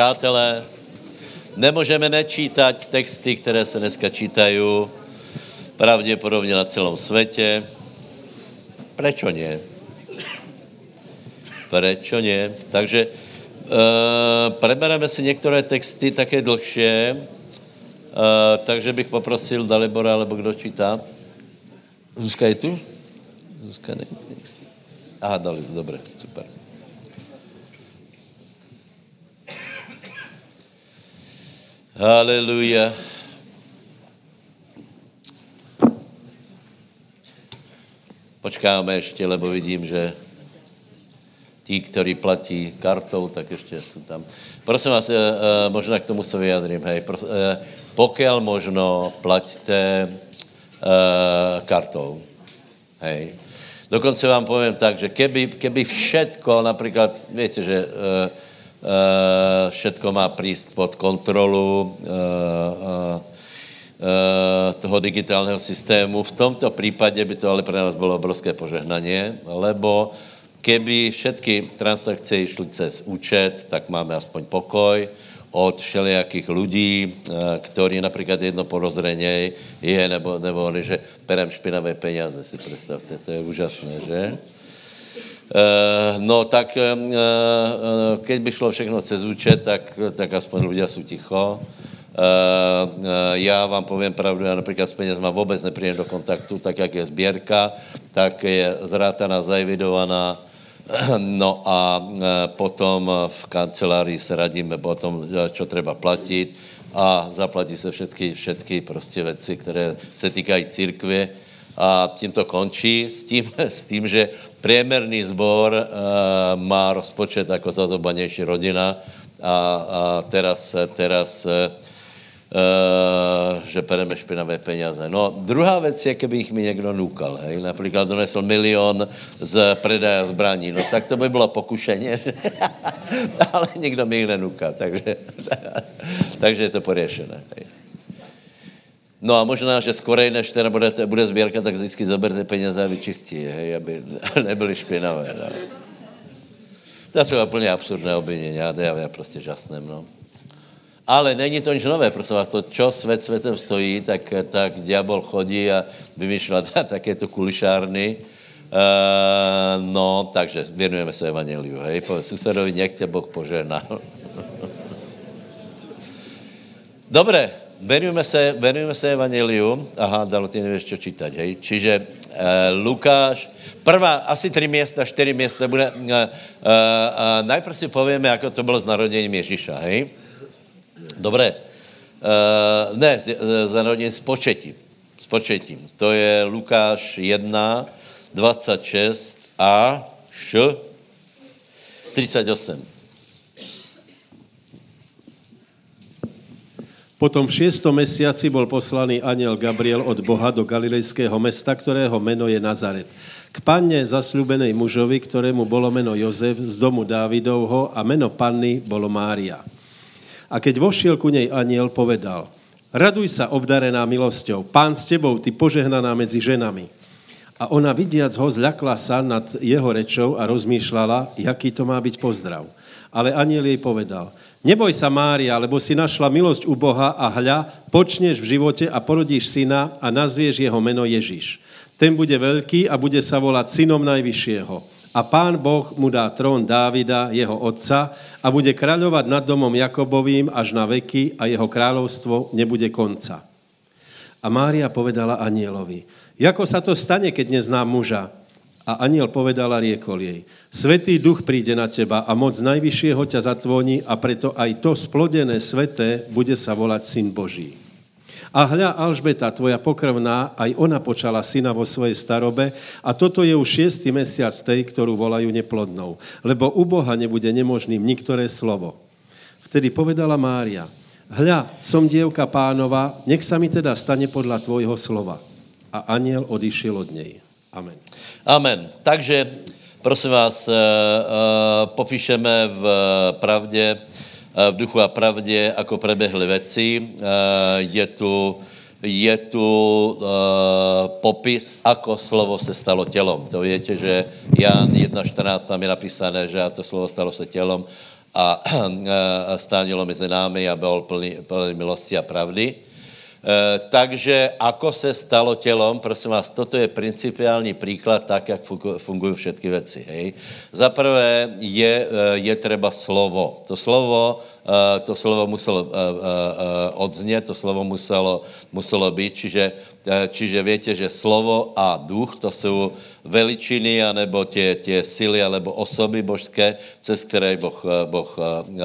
přátelé, nemůžeme nečítat texty, které se dneska čítají pravděpodobně na celém světě. Prečo nie? Prečo nie? Takže uh, prebereme si některé texty také dlhšie, uh, takže bych poprosil Dalibora, alebo kdo čítá. Zuzka je tu? Zuzka ne. Aha, dali, dobré, super. Haleluja. Počkáme ještě, lebo vidím, že tí, kteří platí kartou, tak ještě jsou tam. Prosím vás, eh, eh, možná k tomu se vyjadrím, hej. Eh, pokud možno, plaťte kartou, hej. Dokonce vám povím tak, že keby, keby všetko, například, víte, že všetko má prísť pod kontrolu toho digitálneho systému. V tomto případě by to ale pro nás bylo obrovské požehnanie, lebo keby všetky transakce išly cez účet, tak máme aspoň pokoj od všelijakých ľudí, ktorí například jedno porozrenie je, nebo, nebo oni, že perem špinavé peněze, si představte, to je úžasné, že? No tak, keď by šlo všechno cez účet, tak, tak aspoň ľudia jsou ticho. Já vám povím pravdu, já například s penězma vůbec nepřijdem do kontaktu, tak jak je sběrka, tak je zrátaná, zaevidovaná, no a potom v kancelárii se radíme o tom, čo treba platit a zaplatí se všetky, všetky prostě věci, které se týkají církve a tím to končí s tím, s tím že priemerný zbor uh, má rozpočet jako zazobanější rodina a, a teraz, teraz uh, že pereme špinavé peněze. No, druhá věc je, keby jich mi někdo nukal, hej? například donesl milion z predaja zbraní, no tak to by bylo pokušeně, ale nikdo mi jich nenúka, takže, takže je to poriešené. Hej? No a možná, že skorej, než teda bude, bude sběrka, tak vždycky zoberte peněze a vyčistí, hej, aby nebyly špinavé. No. To jsou úplně absurdné obvinění, já, já prostě žasném, no. Ale není to nič nové, prosím vás, to, čo svět světem stojí, tak, tak diabol chodí a vymýšlá takéto kulišárny. Uh, no, takže věnujeme se evangeliu, hej, povedz susedovi, nech tě Boh požehná. Dobré, venujeme se, venujeme se evangeliu. Aha, dalo ty nevíš, čo čítať, hej. Čiže uh, Lukáš, prvá, asi tři města, čtyři města bude, uh, uh, najprv si povíme, jako to bylo s narodením Ježíša, hej. Dobré. Uh, ne, zarodně s početím. S početím. To je Lukáš 1, 26 a š 38. Potom v šiestom mesiaci bol poslaný aniel Gabriel od Boha do galilejského mesta, ktorého meno je Nazaret. K panne zasľúbenej mužovi, ktorému bolo meno Jozef z domu Dávidovho a meno panny bolo Mária. A keď vošiel ku nej aniel, povedal, raduj sa, obdarená milosťou, pán s tebou, ty požehnaná medzi ženami. A ona vidiac ho zľakla sa nad jeho rečou a rozmýšľala, jaký to má byť pozdrav. Ale aniel jej povedal, neboj sa Mária, lebo si našla milosť u Boha a hľa, počneš v živote a porodíš syna a nazvieš jeho meno Ježiš. Ten bude veľký a bude sa volať synom Najvyššieho a pán Boh mu dá trón Dávida, jeho otca, a bude kráľovať nad domom Jakobovým až na veky a jeho kráľovstvo nebude konca. A Mária povedala anielovi, jako sa to stane, keď neznám muža? A aniel povedala riekol jej, Svetý duch príde na teba a moc najvyššieho ťa zatvoní a preto aj to splodené sveté bude sa volať Syn Boží. A hľa Alžbeta, tvoja pokrvná, aj ona počala syna vo svojej starobe a toto je už šiestý mesiac tej, ktorú volajú neplodnou. Lebo u Boha nebude nemožným niktoré slovo. Vtedy povedala Mária, hľa, som dievka pánova, nech sa mi teda stane podľa tvojho slova. A aniel odišiel od nej. Amen. Amen. Takže, prosím vás, uh, uh, popíšeme v pravdě Eh, v duchu a pravdě, jako prebehly věci. Eh, je tu, je tu popis, ako slovo se stalo tělom. To víte, že Jan 1.14 tam je napísané, že to slovo stalo se tělom a, a stánilo mezi námi a byl plný, plný milosti a pravdy. E, takže ako se stalo tělom, prosím vás, toto je principiální příklad tak, jak fungují všechny věci. Za prvé je, e, je třeba slovo. To slovo, e, to slovo muselo odznět, to slovo muselo, muselo být, čiže, čiže větě, že slovo a duch, to jsou veličiny, anebo tě, tě síly, alebo osoby božské, cez které boh, boh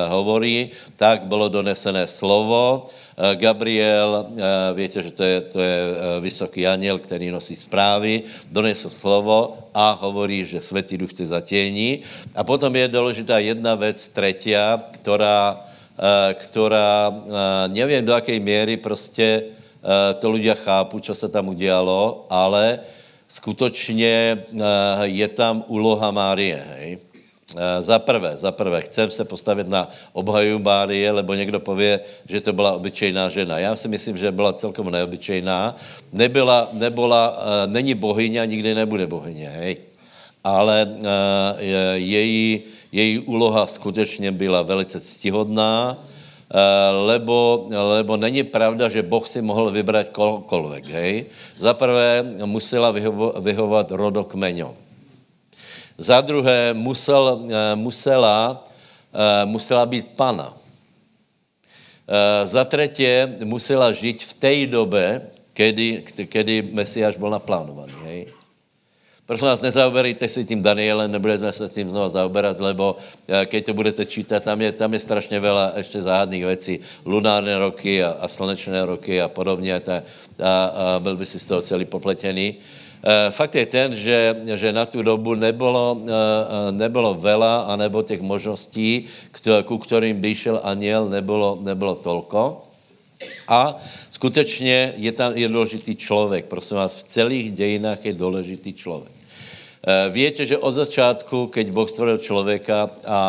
hovorí, tak bylo donesené slovo, Eh, Gabriel, eh, víte, že to je, to je eh, vysoký aniel, který nosí zprávy, donesl slovo a hovorí, že Světý duch chce zatění. A potom je důležitá jedna věc, třetia, která, která nevím do jaké míry prostě to ľudia chápu, co se tam udělalo, ale skutečně je tam úloha Márie. Hej? Eh, za prvé, za prvé, chcem se postavit na obhaju Márie, lebo někdo pově, že to byla obyčejná žena. Já si myslím, že byla celkom neobyčejná. Nebyla, nebyla, eh, není bohyně nikdy nebude bohyně, hej. Ale eh, její, její úloha skutečně byla velice ctihodná, lebo, lebo není pravda, že Boh si mohl vybrat kohokoliv, hej. Za prvé musela vyhovat rodokmeňom. Za druhé musel, eh, musela, eh, musela být pana. Eh, za třetí musela žít v té době, kedy, kedy Mesiáš byl naplánovaný. Hej? Prosím vás, nezaoberejte si tím Danielem, nebudete se tím znovu zaoberat, lebo keď to budete čítat, tam je, tam je strašně veľa ještě záhadných věcí. Lunárné roky a, a slnečné roky a podobně. A, a, a byl by si z toho celý popletený. Eh, fakt je ten, že, že na tu dobu nebylo, eh, eh, nebylo vela, anebo těch možností, ku kterým by šel aniel, nebylo, nebylo tolko. A skutečně je tam je důležitý člověk. Prosím vás, v celých dějinách je důležitý člověk. Víte, že od začátku, keď Boh stvoril člověka a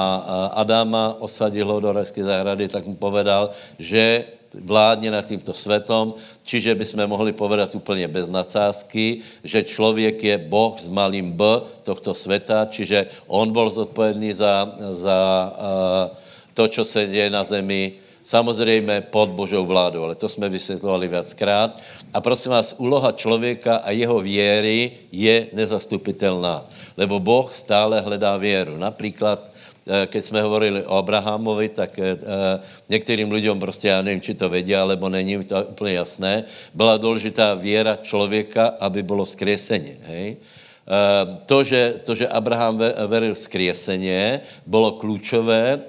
Adama osadil ho do rajské zahrady, tak mu povedal, že vládně nad tímto světom, čiže bychom mohli povedat úplně bez nadsázky, že člověk je Boh s malým B tohto světa, čiže on byl zodpovědný za, za to, co se děje na zemi, samozřejmě pod Božou vládou, ale to jsme vysvětlovali viackrát. A prosím vás, úloha člověka a jeho věry je nezastupitelná, lebo Boh stále hledá věru. Například keď jsme hovorili o Abrahamovi, tak eh, některým lidem prostě, já nevím, či to vědí, alebo není to úplně jasné, byla důležitá věra člověka, aby bylo skreseně. Hej? Eh, to že, to, že Abraham veril vzkrieseně, bylo klíčové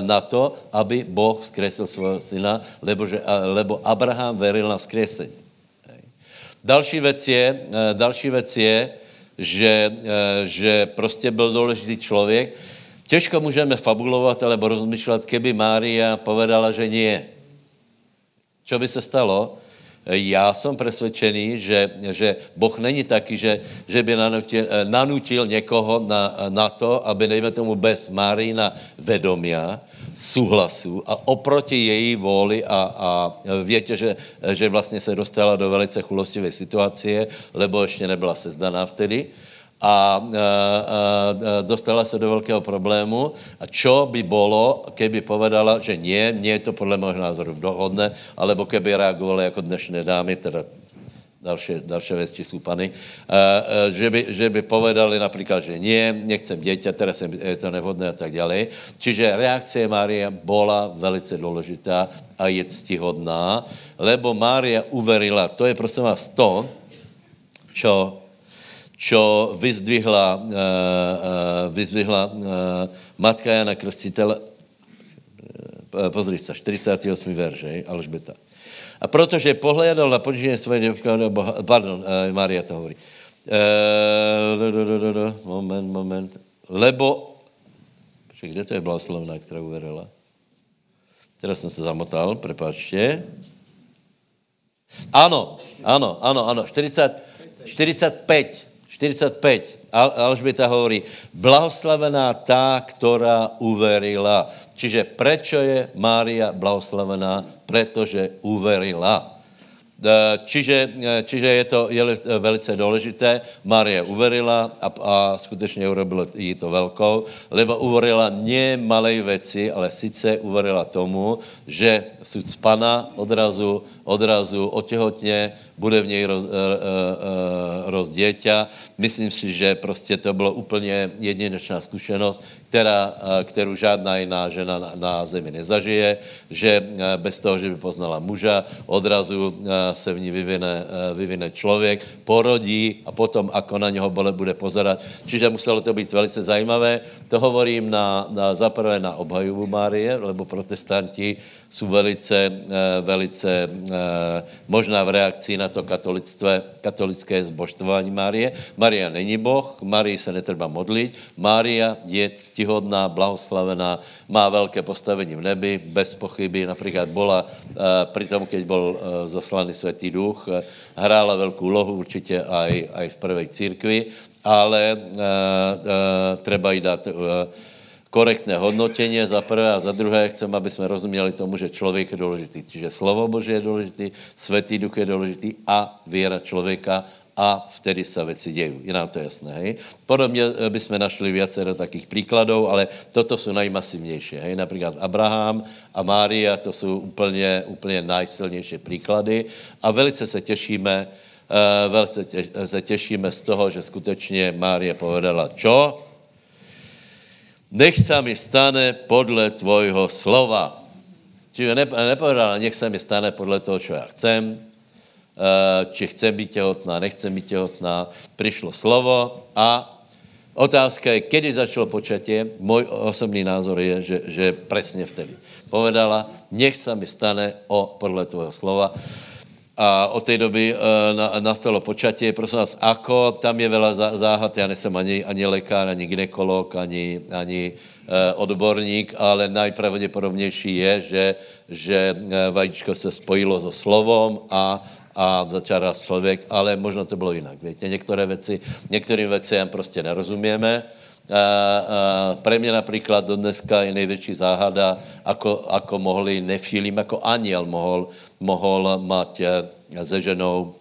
na to, aby Boh vzkresil svého syna, lebo, že, lebo Abraham veril na vzkriesení. Další věc je, další věc je že, že prostě byl důležitý člověk, Těžko můžeme fabulovat alebo rozmýšlet, keby Mária povedala, že nie. Co by se stalo? Já jsem přesvědčený, že, že Boh není taky, že, že by nanutil, nanutil někoho na, na to, aby, nejme tomu, bez Márína vedomia, souhlasu a oproti její vůli a, a větě, že, že vlastně se dostala do velice chulostivé situace, lebo ještě nebyla sezdaná vtedy, a, a, a dostala se do velkého problému. A čo by bylo, keby povedala, že nie, nie je to podle mého názoru dohodné, alebo keby reagovala jako dnešné dámy, teda další, další věci jsou pany, a, že, by, že by povedali například, že nie, nechcem děťa, teraz je to nevhodné a tak dále. Čiže reakce Mária byla velice důležitá a je ctihodná, lebo Mária uverila, to je prosím vás to, čo čo vyzdvihla, uh, uh, vyzdvihla uh, matka Jana Krstitele, pozri sa, 48. verš, Alžbeta. A protože pohledal na ponížení svoje děvka, pardon, uh, Maria to hovorí. Moment, moment. Lebo, kde to je blahoslovná, která uverila? Teraz jsem se zamotal, prepáčte. Ano, ano, ano, ano, 40, 45. 45. Alžběta hovorí, blahoslavená tá, která uverila. Čiže prečo je Mária blahoslavená? Protože uverila. Eh, čiže, eh, čiže je to je velice důležité. Marie uverila a, a skutečně urobilo jí to velkou, lebo uverila ne malej věci, ale sice uverila tomu, že z pana odrazu, odrazu otěhotně, bude v něj roz, uh, uh, roz dieťa. Myslím si, že prostě to bylo úplně jedinečná zkušenost, která, uh, kterou žádná jiná žena na, na zemi nezažije, že bez toho, že by poznala muža, odrazu se v ní vyvine, vyvine člověk, porodí a potom, ako na něho bude pozerat. Čiže muselo to být velice zajímavé. To hovorím na, na zaprvé na obhajovu Márie, lebo protestanti jsou velice, velice možná v reakci na to katolické, zbožstvování Márie. Maria není Boh, Marii se netreba modlit. Mária je ctihodná, blahoslavená, má velké postavení v nebi, bez pochyby. Například bola, pri tom, keď byl zaslaný Světý duch, hrála velkou lohu určitě aj, aj v prvej církvi, ale uh, uh, treba jí dát uh, korektné hodnotení za prvé a za druhé chcem, aby jsme rozuměli tomu, že člověk je důležitý. Čiže slovo Boží je důležitý, světý duch je důležitý a věra člověka a vtedy se věci dějí. Je nám to jasné, hej? Podobně bychom našli viacero takých příkladů, ale toto jsou nejmasivnější, hej? Například Abraham a Mária, to jsou úplně, úplně najsilnější příklady a velice se těšíme, uh, velice se těšíme z toho, že skutečně Mária povedala, čo? nech se mi stane podle tvojho slova. Čiže nepovedala, nech se mi stane podle toho, co já chcem, eh, či chcem být těhotná, nechcem být těhotná. Přišlo slovo a otázka je, kedy začalo počatě. Můj osobní názor je, že, že přesně vtedy. Povedala, nech se mi stane o, podle tvojho slova a od té doby uh, na, nastalo počatě. Prosím vás, ako, tam je veľa záhad, já nejsem ani, ani lékař, ani ginekolog, ani, ani uh, odborník, ale najpravděpodobnější je, že, že uh, vajíčko se spojilo so slovom a a začal raz člověk, ale možno to bylo jinak. Víte, některé věci, některým věcem prostě nerozumíme. A, a, pre mě například do dneska je největší záhada, ako, ako mohli Nefilim, jako aniel mohl mohl mít eh, se ženou,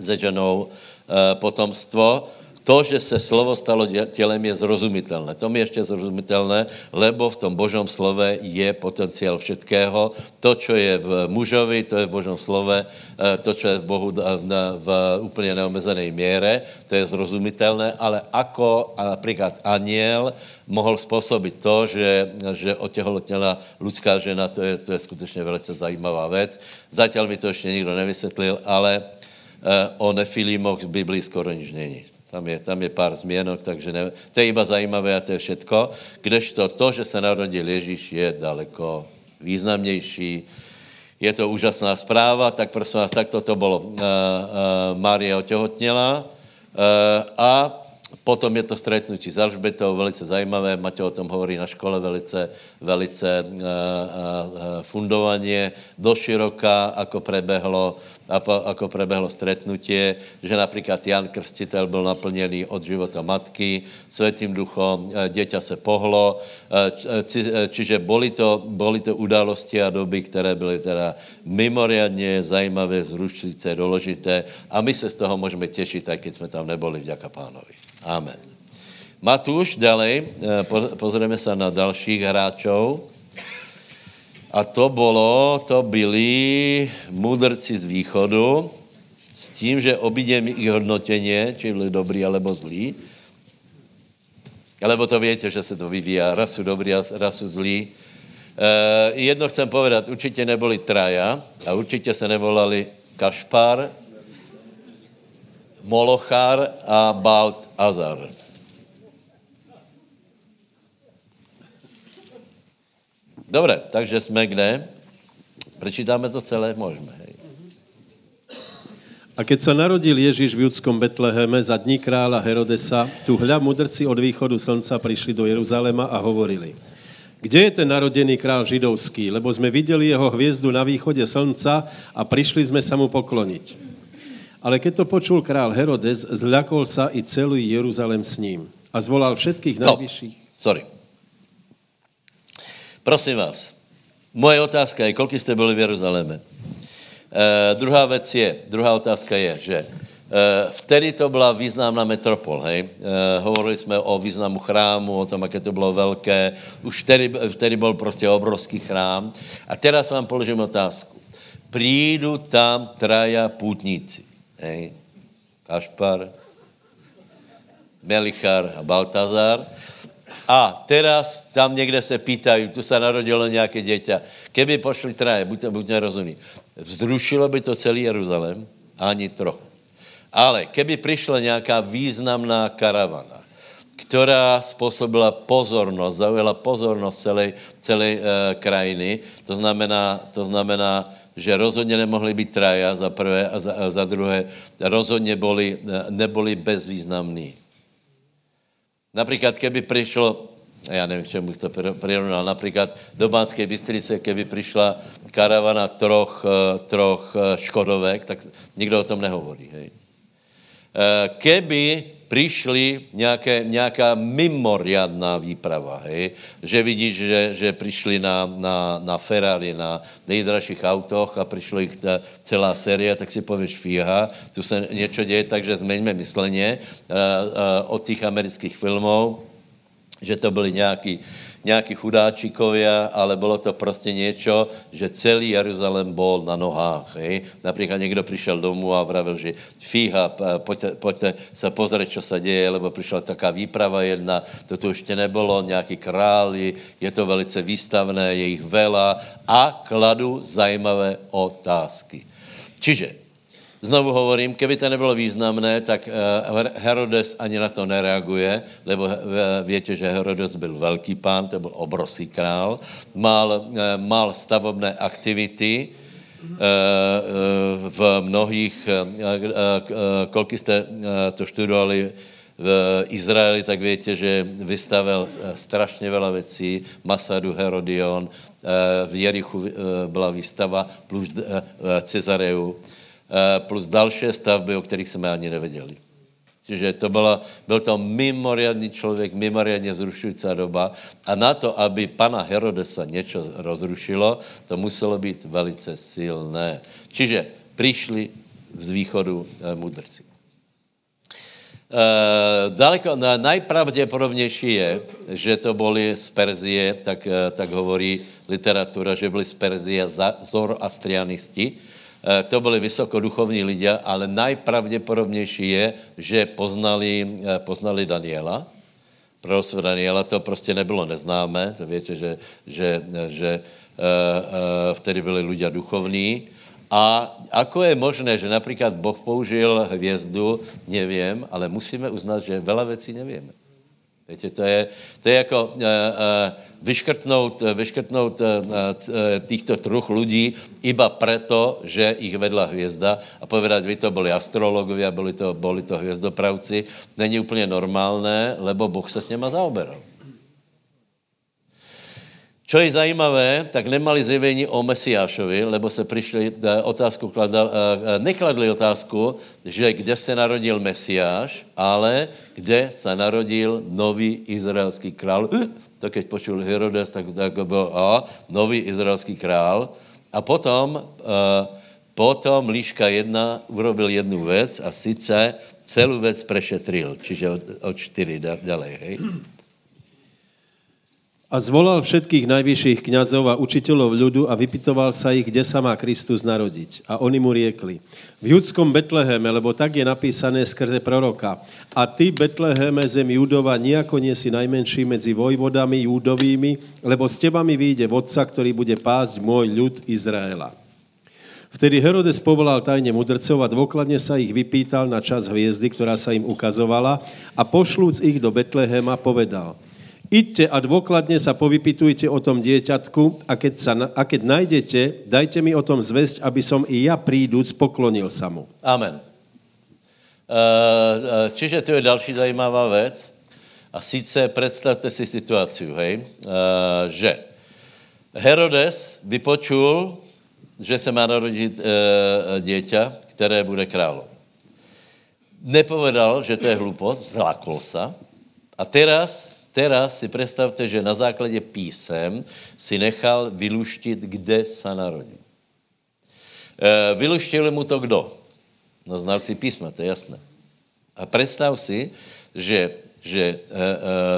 se ženou eh, potomstvo. To, že se slovo stalo tělem, je zrozumitelné. To mi ještě zrozumitelné, lebo v tom Božom slove je potenciál všetkého. To, co je v mužovi, to je v Božom slove. Eh, to, co je v Bohu v, v úplně neomezené míře, to je zrozumitelné, ale ako například aniel mohl způsobit to, že, že otěhotněla lidská žena, to je, to je skutečně velice zajímavá věc. Zatím mi to ještě nikdo nevysvětlil, ale eh, o nefilimoch z Biblii skoro nič není. Tam je, tam je pár změnok, takže ne, to je iba zajímavé a to je všetko. Kdežto to, že se narodil Ježíš, je daleko významnější. Je to úžasná zpráva, tak prosím vás, tak to bylo. Uh, uh, Mária otěhotněla uh, a Potom je to stretnutí s Alžbetou, velice zajímavé, Maťo o tom hovorí na škole velice, velice uh, uh, fundovaně, doširoka, ako prebehlo, ako prebehlo stretnutie, že například Jan Krstitel byl naplněný od života matky, světým duchom, dieťa se pohlo, či, čiže boli to, boli to události a doby, které byly teda mimoriadně zajímavé, zrušující, doložité a my se z toho můžeme těšit, tak když jsme tam neboli, vďaka pánovi. Matúš, ďalej, eh, pozrieme sa na dalších hráčov. A to bylo, to byli mudrci z východu, s tím, že obidem ich hodnotěně, či byli dobrý alebo zlí, alebo to víte, že se to vyvíja, raz jsou dobrý, raz jsou zlí. E, jedno chcem povedat, určitě neboli traja a určitě se nevolali Kašpar, Molochar a Balt Azar. Dobře, takže jsme kde? Prečítáme to celé? Můžeme. Hej. A keď sa narodil Ježíš v judskom Betleheme za dní krála Herodesa, tu hľa mudrci od východu slnca prišli do Jeruzalema a hovorili, kde je ten narodený král židovský, lebo jsme viděli jeho hvězdu na východě slnca a přišli jsme sa mu pokloniť. Ale keď to počul král Herodes, zľakol sa i celý Jeruzalem s ním a zvolal všetkých Stop. najvyšších. Sorry. Prosím vás, moje otázka je, kolik jste byli v Jeruzaléme? druhá věc je, druhá otázka je, že Eh, vtedy to byla významná metropol, hej. Eh, hovorili jsme o významu chrámu, o tom, jaké to bylo velké. Už vtedy, vtedy byl prostě obrovský chrám. A teraz vám položím otázku. Přijdu tam traja půtníci, hej. Kašpar, Melichar a Baltazar. A teraz tam někde se pýtají, tu se narodilo nějaké děťa. Keby pošli traje, buďte, buďte rozumí, vzrušilo by to celý Jeruzalém? Ani trochu. Ale keby přišla nějaká významná karavana, která způsobila pozornost, zaujala pozornost celé, celé uh, krajiny, to znamená, to znamená, že rozhodně nemohli být traja za prvé a za, a za druhé, rozhodně boli, neboli bezvýznamní. Například, keby přišlo, já nevím, k čemu bych to přirovnal, například do Banské Bystrice, keby přišla karavana troch, troch škodovek, tak nikdo o tom nehovorí. Hej. Keby přišli nějaké, nějaká mimoriadná výprava, hej? že vidíš, že, že přišli na, na, na Ferrari, na nejdražších autoch a přišlo jich ta celá série, tak si pověš, fíha, tu se něco děje, takže zmeňme mysleně uh, uh, od těch amerických filmů, že to byly nějaký nějaký chudáčikovia, ale bylo to prostě něco, že celý Jeruzalém bol na nohách. Hej? Například někdo přišel domů a vravil, že fíha, pojďte, pojďte se pozrieť, co se děje, lebo přišla taká výprava jedna, to tu ještě nebylo, nějaký králi, je to velice výstavné, je jich vela a kladu zajímavé otázky. Čiže Znovu hovorím, keby to nebylo významné, tak eh, Herodes ani na to nereaguje, lebo eh, víte, že Herodes byl velký pán, to byl obrovský král, mal, eh, mal stavobné aktivity, v mnohých, kolik jste to študovali v Izraeli, tak víte, že vystavil strašně veľa věcí, Masadu, Herodion, v Jerichu byla výstava plus Cezareu, plus další stavby, o kterých jsme ani nevěděli. Čiže to byla, byl to mimoriadný člověk, mimoriadně vzrušující doba a na to, aby pana Herodesa něco rozrušilo, to muselo být velice silné. Čiže přišli z východu eh, mudrci. Uh, daleko, no, najpravděpodobnější je, že to byly z Perzie, tak, tak hovorí literatura, že byli z Perzie zoroastrianisti, Eh, to byli vysokoduchovní lidé, ale najpravděpodobnější je, že poznali, eh, poznali Daniela, proroctvo Daniela, to prostě nebylo neznámé, to víte, že, že, že uh, vtedy byli lidé duchovní. A ako je možné, že například Boh použil hvězdu, nevím, ale musíme uznat, že veľa věcí nevíme. Víte, to je, to je jako, vyškrtnout, eh, vyškrtnout eh, eh, týchto truch lidí iba preto, že ich vedla hvězda a povedať, vy to byli astrologovia, byli to, byli to hvězdopravci, není úplně normálné, lebo Boh se s něma zaoberal. Čo je zajímavé, tak nemali zjevení o Mesiášovi, lebo se přišli, otázku kladal, nekladli otázku, že kde se narodil Mesiáš, ale kde se narodil nový izraelský král to keď počul Herodes, tak, tak byl a, nový izraelský král. A potom, potom Líška jedna urobil jednu věc a sice celou věc prešetril, čiže od, od čtyři dále, hej. A zvolal všetkých najvyšších kňazov a učiteľov ľudu a vypitoval sa ich, kde sa má Kristus narodiť. A oni mu riekli, v judskom Betleheme, lebo tak je napísané skrze proroka. A ty, Betleheme, zem Judova, nijako nie si najmenší medzi vojvodami judovými, lebo s teba mi vyjde vodca, ktorý bude pásť môj ľud Izraela. Vtedy Herodes povolal tajne mudrcov a dôkladne sa ich vypýtal na čas hviezdy, ktorá sa im ukazovala a pošlúc ich do Betlehema povedal – Idte a dôkladne sa povypitujte o tom dieťatku a keď, sa, a keď nájdete, dajte mi o tom zväzť, aby som i ja príduc poklonil sa mu. Amen. Uh, čiže to je další zajímavá věc. A sice představte si situaci, hej, uh, že Herodes vypočul, že se má narodit dieťa, které bude králom. Nepovedal, že to je hlupost, zlákol sa. A teraz Teraz si představte, že na základě písem si nechal vyluštit, kde se narodil. vyluštili mu to kdo? No znalci písma, to je jasné. A představ si, že, že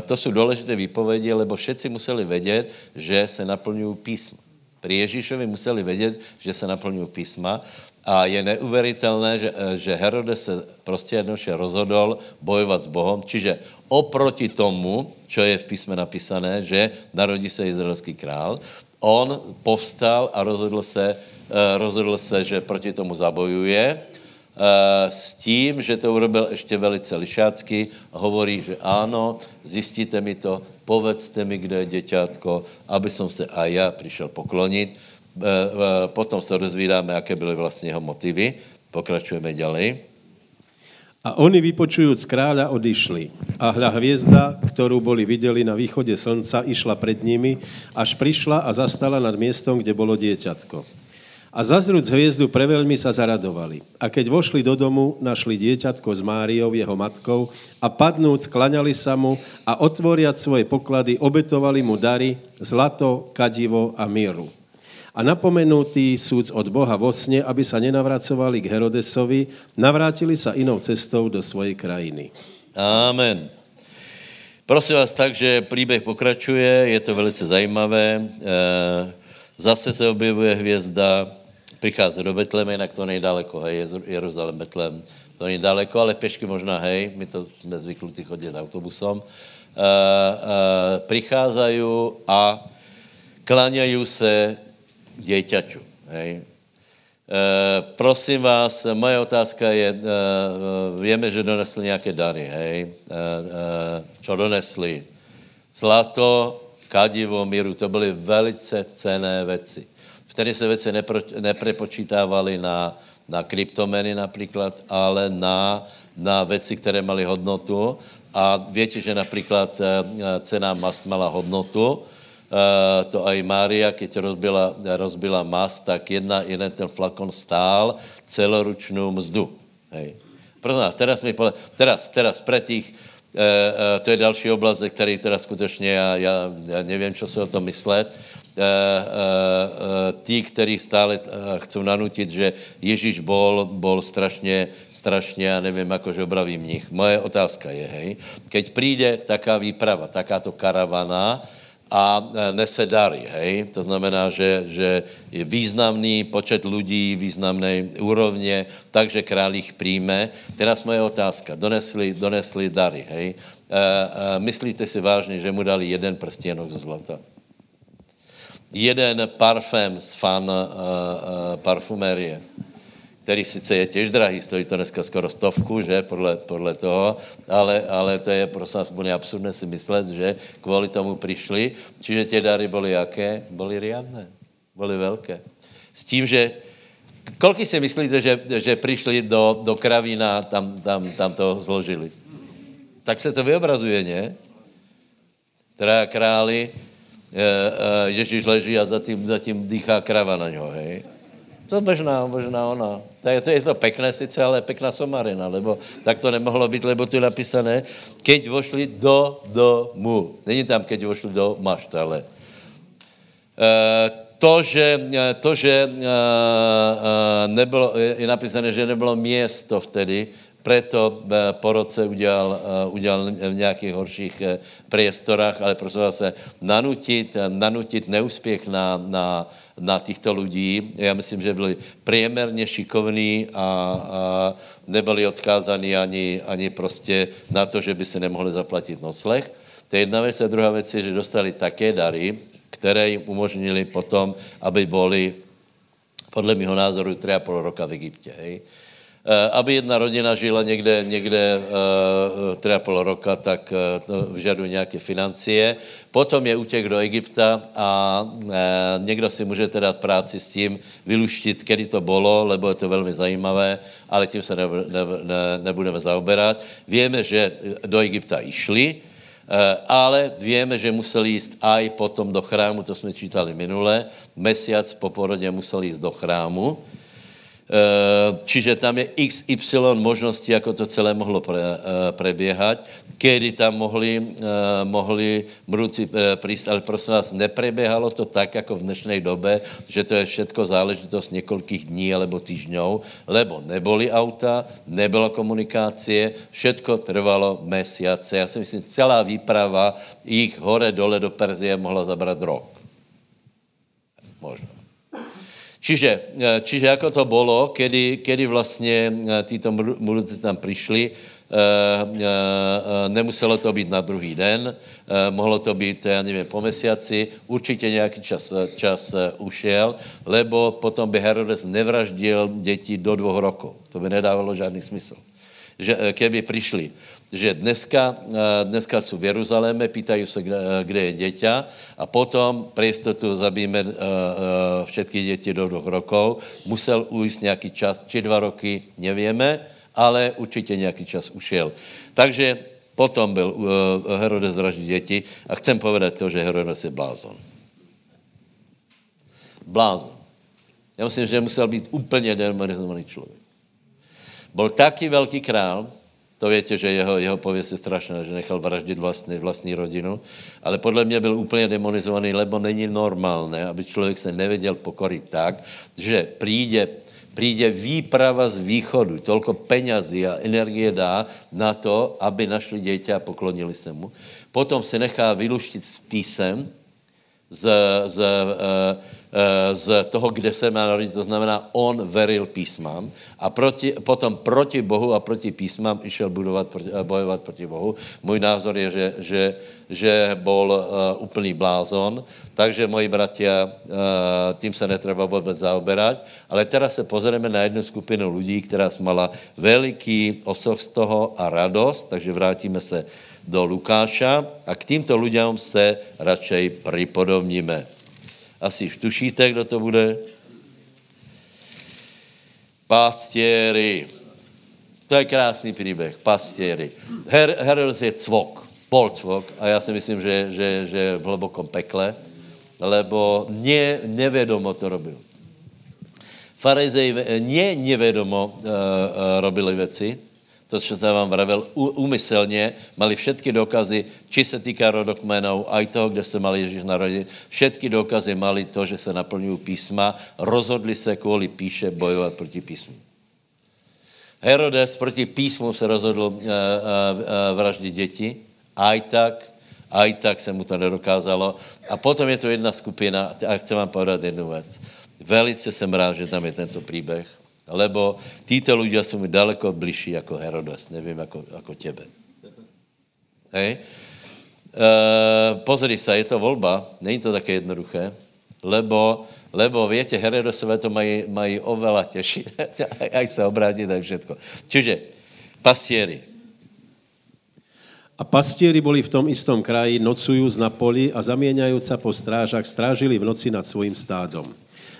to jsou důležité výpovědi, lebo všetci museli vědět, že se naplňují písma. Pri Ježíšovi museli vědět, že se naplňují písma a je neuvěřitelné, že, že Herodes se prostě jednoduše rozhodol bojovat s Bohem, čiže oproti tomu, čo je v písme napísané, že narodí se izraelský král, on povstal a rozhodl se, rozhodl se, že proti tomu zabojuje, s tím, že to urobil ještě velice lišácky, hovorí, že ano, zjistíte mi to, povedzte mi, kde je děťátko, aby som se a já přišel poklonit. Potom se dozvídáme, jaké byly vlastně jeho motivy. Pokračujeme ďalej. A oni vypočujúc kráľa odišli. A hľa hviezda, ktorú boli videli na východe slnca, išla pred nimi, až prišla a zastala nad miestom, kde bolo dieťatko. A zazrúc hviezdu preveľmi sa zaradovali. A keď vošli do domu, našli dieťatko s Máriou, jeho matkou, a padnúc, klaňali sa mu a otvoriať svoje poklady, obetovali mu dary, zlato, kadivo a míru. A napomenutý súd od Boha vo sne, aby sa nenavracovali k Herodesovi, navrátili sa inou cestou do svojej krajiny. Amen. Prosím vás tak, že příběh pokračuje, je to velice zajímavé. Zase se objevuje hvězda, přichází do Betleme, jinak to nejdaleko, hej, Jeruzalém, Betlem, to není daleko, ale pěšky možná, hej, my to jsme zvyklí chodit autobusom. Uh, uh, přicházají a kláňají se dieťaťu, hej. Uh, prosím vás, moje otázka je, uh, víme, že donesli nějaké dary, hej. Uh, uh, čo donesli? Zlato, kadivo, míru, to byly velice cené věci které se věci nepro, neprepočítávaly na, na kryptomeny například, ale na, na věci, které maly hodnotu. A víte, že například eh, cena mast mala hodnotu, eh, to aj Mária, keď rozbila, rozbila mast, tak jedna, jeden ten flakon stál celoručnou mzdu. Hej. Prosím vás, teraz, mi pole, teraz, teraz pre tých, e, e, to je další oblast, ze který teda skutečně já, já, já nevím, co se o tom myslet, Eh, eh, eh, tí, kteří stále chcou nanutit, že Ježíš bol, bol strašně, strašně, já nevím, jako žobravý mnich. Moje otázka je, hej, keď přijde taká výprava, takáto karavana, a nese dary, hej? To znamená, že, že je významný počet lidí, významné úrovně, takže král jich přijme. Teraz moje otázka. Donesli, donesli dary, hej? E, e, myslíte si vážně, že mu dali jeden prstěnok ze zlata? jeden parfém z fan uh, uh, parfumérie, který sice je těž drahý, stojí to dneska skoro stovku, že, podle, podle toho, ale, ale to je prostě úplně absurdné si myslet, že kvůli tomu přišli, čiže tě dary byly jaké? Byly riadné, byly velké. S tím, že kolik si myslíte, že, že přišli do, do kravína, tam, tam, tam to zložili? Tak se to vyobrazuje, ne? Teda králi, Ježíš leží a zatím, zatím dýchá krava na něho, hej. To možná, možná ona. To je to, je to pekné sice, ale pekná somarina, lebo tak to nemohlo být, lebo tu je napísané, keď vošli do domu. Není tam, keď vošli do maštale. E, to, že, to, že e, e, nebylo, je napísané, že nebylo město vtedy, preto eh, po roce udělal, udělal v nějakých horších priestorách, ale prosím se, nanutit, nanutit neúspěch na, na, na těchto lidí. Já myslím, že byli priemerně šikovní a, a nebyli odkázaní ani, ani prostě na to, že by se nemohli zaplatit nocleh. To je jedna věc. A druhá věc je, že dostali také dary, které jim umožnili potom, aby byli podle mého názoru tři a půl roka v Egyptě. Hej. Eh, aby jedna rodina žila někde, někde uh, třeba půl roka, tak uh, vyžaduje nějaké financie. Potom je útěk do Egypta a někdo si můžete dát práci s tím, vyluštit, kdy to bylo, lebo je to velmi zajímavé, ale tím se ne, ne, ne, nebudeme zaoberat. Víme, že do Egypta i šli, ale víme, že museli jíst aj potom do chrámu, to jsme čítali minule. Mesiac po porodě museli jít do chrámu Čiže tam je XY možností, jako to celé mohlo pre, prebiehať, kedy tam mohli, mohli mrúci prísť, ale prosím vás, neprebiehalo to tak, jako v dnešnej dobe, že to je všetko záležitosť niekoľkých dní alebo týždňov, lebo neboli auta, nebyla komunikácie, všetko trvalo mesiace. Já si myslím, celá výprava jich hore dole do Perzie mohla zabrat rok. Možno. Čiže, eh, čiže ako to bolo, kedy, kedy vlastně eh, títo mudrci tam přišli, eh, nemuselo to být na druhý den, mohlo to být, já nevím, po mesiaci, určitě nějaký čas, čas ušel, lebo potom by Herodes nevraždil děti do dvou rokov. To by nedávalo žádný smysl. Že, keby přišli že dneska, eh, dneska jsou v Jeruzaléme, pýtají se, kde, eh, kde je děťa a potom pre jistotu zabijeme všetky děti do dvou rokov. Musel ujít nějaký čas, či dva roky, nevíme, ale určitě nějaký čas ušel. Takže potom byl Herodes vraždit děti a chcem povedat to, že Herodes je blázon. Blázon. Já myslím, že musel být úplně demonizovaný člověk. Byl taky velký král, to víte, že jeho, jeho pověst je strašná, že nechal vraždit vlastní, vlastní rodinu, ale podle mě byl úplně demonizovaný, lebo není normálné, aby člověk se nevěděl pokorit tak, že přijde, přijde výprava z východu, tolko penězí a energie dá na to, aby našli dítě a poklonili se mu. Potom se nechá vyluštit z písem, z, z, Eh, z toho, kde se má narodit. To znamená, on veril písmám a proti, potom proti Bohu a proti písmám išel budovat, eh, bojovat proti Bohu. Můj názor je, že, že, že bol uh, úplný blázon, takže moji bratia, tím se netreba vůbec zaoberať, ale teraz se pozrieme na jednu skupinu lidí, která mala veliký osoch z toho a radost, takže vrátíme se do Lukáša a k týmto lidem se radšej pripodobníme. Asi tušíte, kdo to bude? Pastěry. To je krásný příběh. Pastěry. Her, Herodes je cvok. Pol cvok. A já si myslím, že, že, že v hlubokom pekle, lebo ne, nevědomo to robil. Farizej ne nevědomo uh, uh, robili věci, to, co jsem vám vravil, úmyslně mali všetky dokazy, či se týká rodokmenov, aj toho, kde se mali Ježíš narodit. Všetky dokazy mali to, že se naplňují písma, rozhodli se kvůli píše bojovat proti písmu. Herodes proti písmu se rozhodl uh, uh, uh, vraždit děti, aj tak, aj tak se mu to nedokázalo. A potom je to jedna skupina, a chci vám povedat jednu věc. Velice jsem rád, že tam je tento příběh, lebo títo ľudia jsou mi daleko bližší jako Herodes, nevím, jako, jako tebe. Hej? E, pozri se, je to volba, není to také jednoduché, lebo, lebo viete, Herodesové to mají, mají oveľa těžší, aj se obrátit, tak všetko. Čiže pastieri. A pastieri boli v tom istom kraji, nocujúc na poli a zamieňajúc sa po strážach, strážili v noci nad svojim stádom.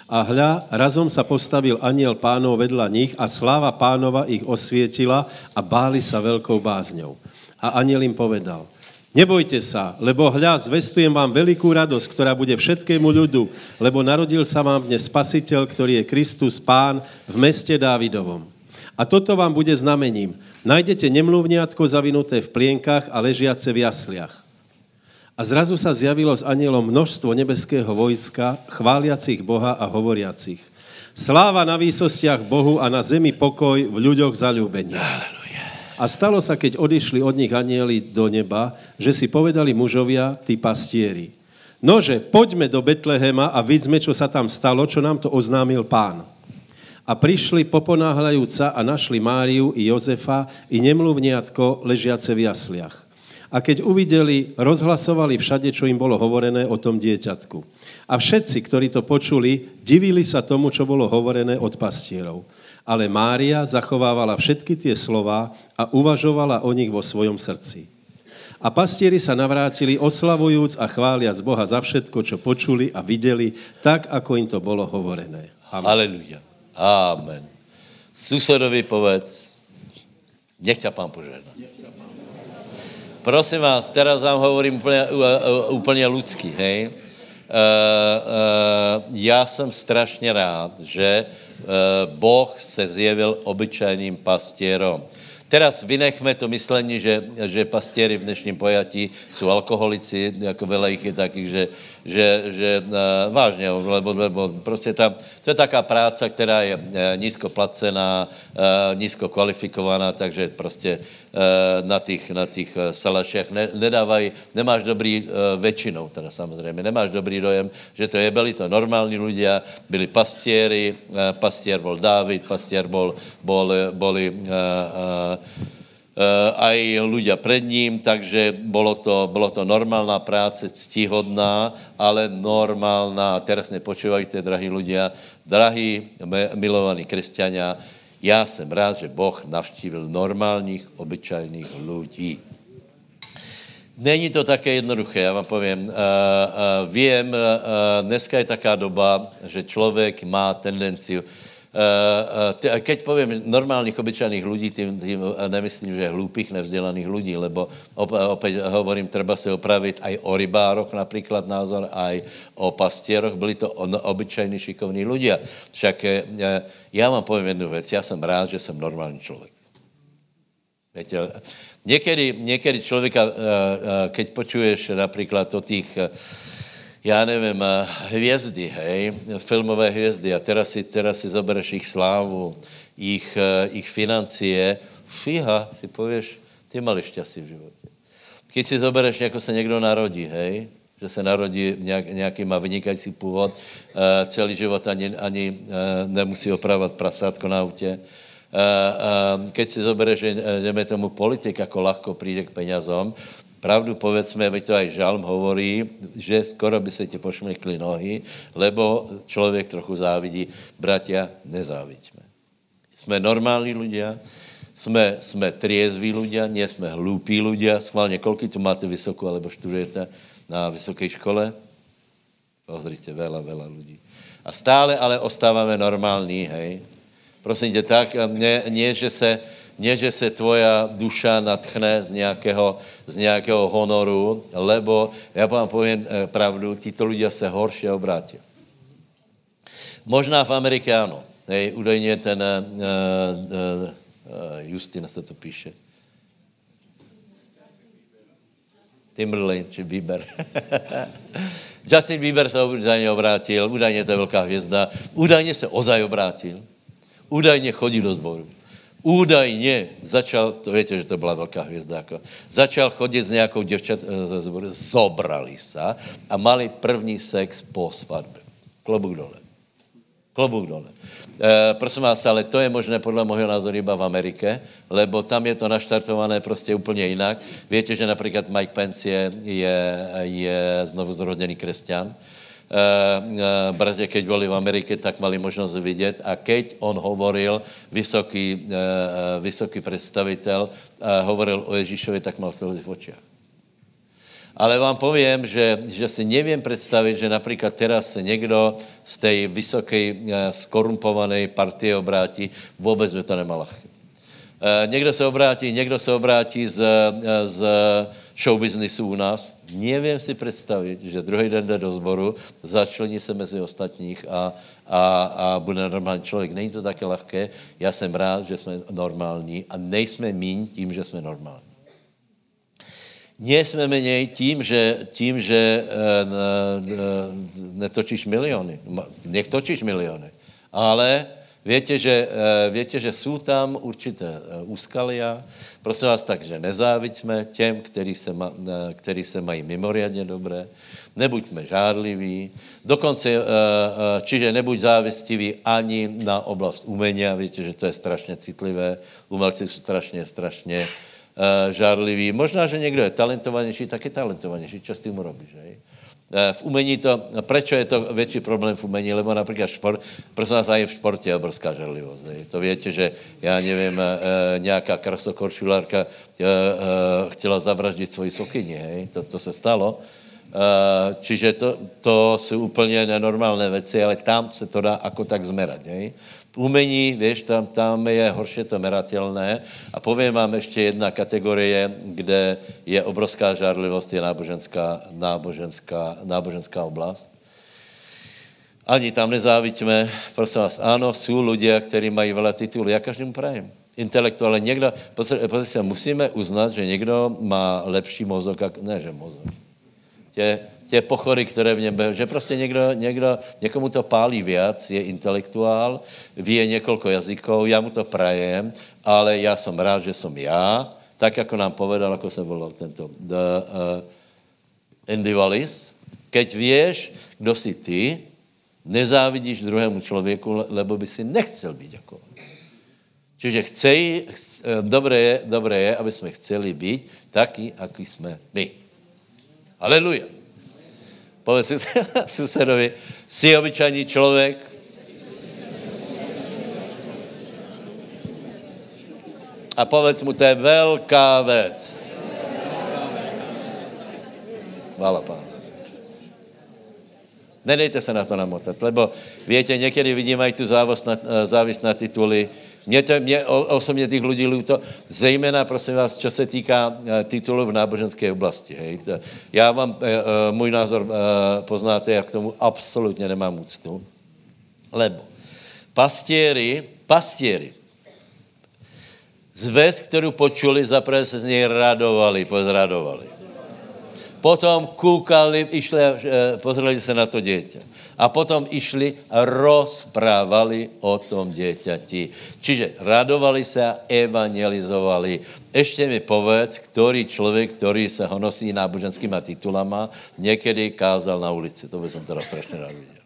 A hľa, razom sa postavil aniel pánov vedľa nich a sláva pánova ich osvietila a báli sa veľkou bázňou. A aniel im povedal, nebojte sa, lebo hľa, zvestujem vám veľkú radosť, ktorá bude všetkému ľudu, lebo narodil sa vám dnes spasiteľ, ktorý je Kristus Pán v meste Dávidovom. A toto vám bude znamením. Najdete nemluvňátko zavinuté v plienkach a ležiace v jasliach. A zrazu sa zjavilo s anielom množstvo nebeského vojska, chváliacich Boha a hovoriacich. Sláva na výsostiach Bohu a na zemi pokoj v ľuďoch zalúbení. A stalo sa, keď odišli od nich anieli do neba, že si povedali mužovia, tí pastieri. Nože, poďme do Betlehema a vidzme, čo sa tam stalo, čo nám to oznámil pán. A prišli poponáhľajúca a našli Máriu i Jozefa i nemluvniatko ležiace v jasliach. A keď uvideli, rozhlasovali všade, čo im bolo hovorené o tom dieťatku. A všetci, ktorí to počuli, divili sa tomu, čo bolo hovorené od pastierov. Ale Mária zachovávala všetky tie slova a uvažovala o nich vo svojom srdci. A pastieri sa navrátili, oslavujúc a chváliac Boha za všetko, čo počuli a videli, tak, ako im to bolo hovorené. Amen. Aleluja. Amen. Susedovi povedz, nech ťa pán požehná. Prosím vás, teraz vám hovorím úplně, úplně ľudsky, hej. Uh, uh, já jsem strašně rád, že Boh se zjevil obyčajným pastěrom. Teraz vynechme to myslení, že, že pastěry v dnešním pojatí jsou alkoholici, jako je takých, že, že, že uh, vážně, lebo, lebo prostě tam, to je taká práce, která je uh, nízko placená, uh, nízko kvalifikovaná, takže prostě na těch, na těch salašiach ne, nedávají, nemáš dobrý, většinou teda samozřejmě, nemáš dobrý dojem, že to je, byli to normální ľudia, byli pastěry, uh, pastier bol Dávid, pastier bol, bol, boli uh, aj ľudia pred ním, takže bolo to, bolo to normálna práce, ctihodná, ale normálna. A teraz nepočúvajte, drahí ľudia, drahí milovaní křesťania, já jsem rád, že Boh navštívil normálních, obyčajných lidí. Není to také jednoduché, já vám povím. Uh, uh, vím, uh, dneska je taká doba, že člověk má tendenci Eh, eh, keď povím normálních, obyčajných lidí, tím, tím eh, nemyslím, že hlupých, nevzdělaných lidí, lebo opět hovorím, třeba se opravit aj o rybároch například názor, aj o pastieroch, byli to obyčajní, šikovní ľudia. Však já vám povím jednu věc, já jsem rád, že jsem normální člověk. Víte, někdy, někdy člověka, keď počuješ například o těch já nevím, eh, hvězdy, hej, filmové hvězdy a teraz si, teraz si zobereš jich slávu, jich, eh, jich financie, fíha, si pověš, ty mali šťastí v životě. Když si zobereš, jako se někdo narodí, hej, že se narodí nějak, nějaký má vynikající původ, uh, celý život ani, ani nemusí opravovat prasátko na autě. Keď si zobereš, že jdeme tomu politik, jako lahko přijde k penězom, Pravdu povedzme, veď to aj žalm hovorí, že skoro by se ti pošmekli nohy, lebo člověk trochu závidí. Bratia, nezáviďme. Jsme normální ľudia, jsme, jsme triezví ľudia, nie jsme hlúpí ľudia. Schválně, koľko tu máte vysokou, alebo študujete na vysoké škole? Pozrite, veľa, veľa ľudí. A stále ale ostáváme normální, hej. Prosím tě, tak, nie, nie že se nie, že se tvoja duša natchne z nějakého, z nějakého honoru, lebo, já vám povím eh, pravdu, títo ľudia se horšie obrátí. Možná v Americe ano. Hej, údajně ten uh, uh, Justin se to píše. Timberlake či Bieber. Justin Bieber se údajně obrátil, údajně to je velká hvězda, údajně se ozaj obrátil, údajně chodí do sboru údajně začal, to víte, že to byla velká hvězda, jako, začal chodit s nějakou děvčat, eh, zobrali se a mali první sex po svatbě. Klobuk dole. Klobuk dole. E, prosím vás, ale to je možné podle mého názoru iba v Amerike, lebo tam je to naštartované prostě úplně jinak. Víte, že například Mike Pence je, je, je znovu zrodený křesťan. Uh, uh, bratě, keď byli v Amerike, tak mali možnost vidět a keď on hovoril, vysoký, uh, vysoký představitel, hovoril o Ježíšovi, tak mal slzy v očiach. Ale vám povím, že, že si nevím představit, že například teraz se někdo z té vysoké skorumpované partie obrátí, vůbec by to lehké. Někdo se obrátí, někdo se obrátí z, z show businessu u nás, Nevím si představit, že druhý den jde do sboru, začlení se mezi ostatních a, a, a bude normální člověk. Není to také lehké. Já jsem rád, že jsme normální a nejsme míň tím, že jsme normální. Nie jsme méně tím, že, tím, že e, netočíš miliony. Nech točíš miliony. Ale Víte, že, eh, víte, že jsou tam určité eh, úskalia. Prosím vás tak, že nezáviďme těm, který se, ma, eh, který se mají mimoriadně dobré. Nebuďme žádliví. Dokonce, čiže nebuď závistivý ani na oblast umenia. Víte, že to je strašně citlivé. Umělci jsou strašně, strašně žádliví. Možná, že někdo je talentovanější, tak je talentovanější. Častý mu robí, že? Eh, v umení to, proč je to větší problém v umení, lebo například šport, prosím vás, i v športě je obrovská žerlivost. To víte, že já nevím, eh, nějaká krasokorčulárka eh, chtěla zavraždit svoji sokyni, hej? To, to se stalo. Čiže to, to jsou úplně nenormální věci, ale tam se to dá jako tak zmerat. Hej? Umení, víš, tam, tam je horše to meratelné. A povím vám ještě jedna kategorie, kde je obrovská žárlivost, je náboženská, náboženská, náboženská oblast. Ani tam nezáviďme. Prosím vás, ano, jsou lidé, kteří mají veľa titulů. Já každému prajem. Intelektuálně někdo, se, musíme uznat, že někdo má lepší mozok, ne, že mozok. Tě, tě pochory, které v něm že prostě někdo, někdo, někomu to pálí viac, je intelektuál, ví několik jazyků, já mu to prajem, ale já jsem rád, že jsem já, tak, jako nám povedal, jako se volal tento the, uh, Andy Wallis, keď věš, kdo jsi ty, nezávidíš druhému člověku, lebo by si nechcel být jako Čiže chcej, chc, eh, dobré je, dobré je, aby jsme chceli být taky, jaký jsme my. Aleluja. Povedz susedovi, jsi obyčajný člověk, a povedz mu, to je velká věc. Chvála pánu. Nedejte se na to namotat, lebo větě, někdy vidíme i tu závis na, eh, závis na tituly. Mě, to, mě osobně těch lidí líto, zejména, prosím vás, co se týká eh, titulů v náboženské oblasti. Hej. Já vám, eh, můj názor poznáte, jak k tomu absolutně nemám úctu. Lebo pastěry, pastěry, zvěst, kterou počuli, zaprvé se z něj radovali, pozradovali. Potom koukali, išli a eh, pozreli se na to dítě. A potom išli a rozprávali o tom děťati. Čiže radovali se a evangelizovali. Ještě mi povedz, který člověk, který se honosí náboženskýma titulama, někdy kázal na ulici. To by som teda strašně rád viděl.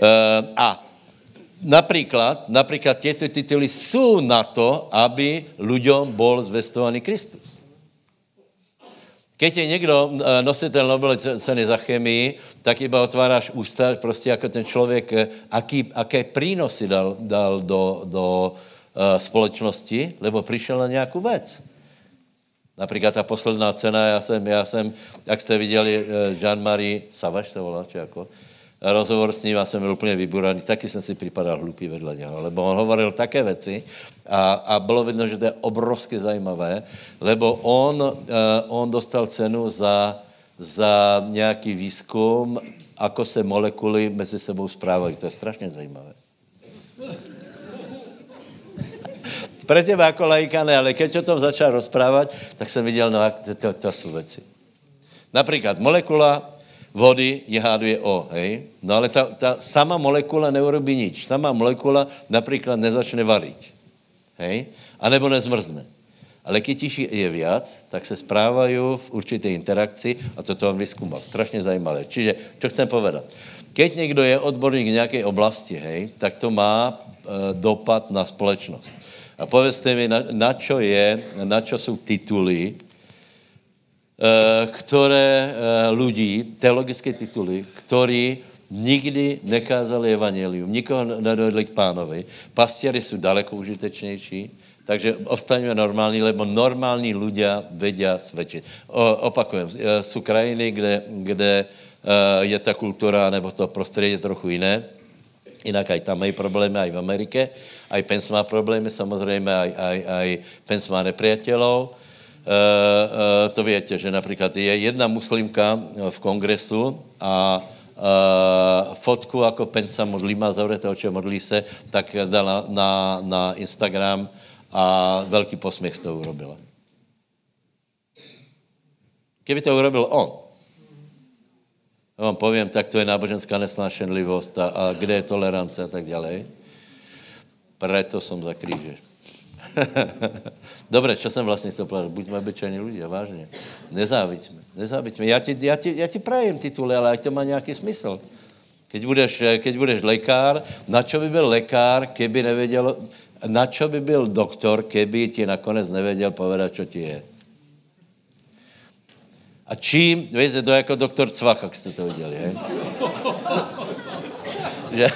Uh, a například, například těto tituly jsou na to, aby ľuďom bol zvestovaný Kristus. Keď je někdo eh, nositel Nobelovy ceny za chemii, tak iba otváráš ústa, prostě jako ten člověk, eh, aký, aké prínosy dal, dal do, do uh, společnosti, lebo přišel na nějakou věc. Například ta posledná cena, já jsem, já jsem jak jste viděli, Jean-Marie Savaš se volá, či jako, rozhovor s ním a jsem byl úplně vyburaný. Taky jsem si připadal hlupý vedle něho, lebo on hovoril také věci a, a bylo vidno, že to je obrovsky zajímavé, lebo on, uh, on dostal cenu za, za nějaký výzkum, ako se molekuly mezi sebou správají. To je strašně zajímavé. Pre teba jako lajka ne, ale keď o tom začal rozprávat, tak jsem viděl, no, to, to, to jsou věci. Například molekula vody je H2O, hej? No ale ta, ta sama molekula neurobí nič. Sama molekula například nezačne varit, hej? A nebo nezmrzne. Ale když je viac, tak se správají v určité interakci a toto on vyskúmal. Strašně zajímavé. Čiže, co chcem povedat? Keď někdo je odborník v nějaké oblasti, hej, tak to má e, dopad na společnost. A povězte mi, na, na čo je, na čo jsou tituly, Eh, které eh, ľudí, teologické tituly, ktorí nikdy nekázali evangelium, nikoho nedovedli k pánovi. Pastěry jsou daleko užitečnější, takže ostaňme normální, lebo normální ľudia vedia svědčit. O, opakujem, jsou krajiny, kde, kde je ta kultura nebo to prostředí trochu jiné, Jinak aj tam mají problémy, aj v Amerike. Aj Pence má problémy, samozřejmě, aj, aj, aj Pence má nepriateľov. Eh, eh, to větě, že například je jedna muslimka v kongresu a uh, fotku, jako pensa modlí, má zavřete oči modlí se, tak dala na, na Instagram a velký posměch z toho urobila. Kdyby to urobil on, já vám povím, tak to je náboženská nesnášenlivost a, a kde je tolerance a tak dále. Preto jsem za kříže. Dobre, čo jsem vlastně chtěl povedat? Buďme obyčejní lidé, vážně. Nezáviďme, nezáviďme. Já ti, já, ti, já ti prajem tituly, ale ať to má nějaký smysl. Keď budeš, keď budeš lekár, na čo by byl lekár, keby nevěděl, na čo by byl doktor, keby ti nakonec nevěděl povedat, čo ti je. A čím, víte, to je jako doktor Cvach, jak jste to viděli, je? že,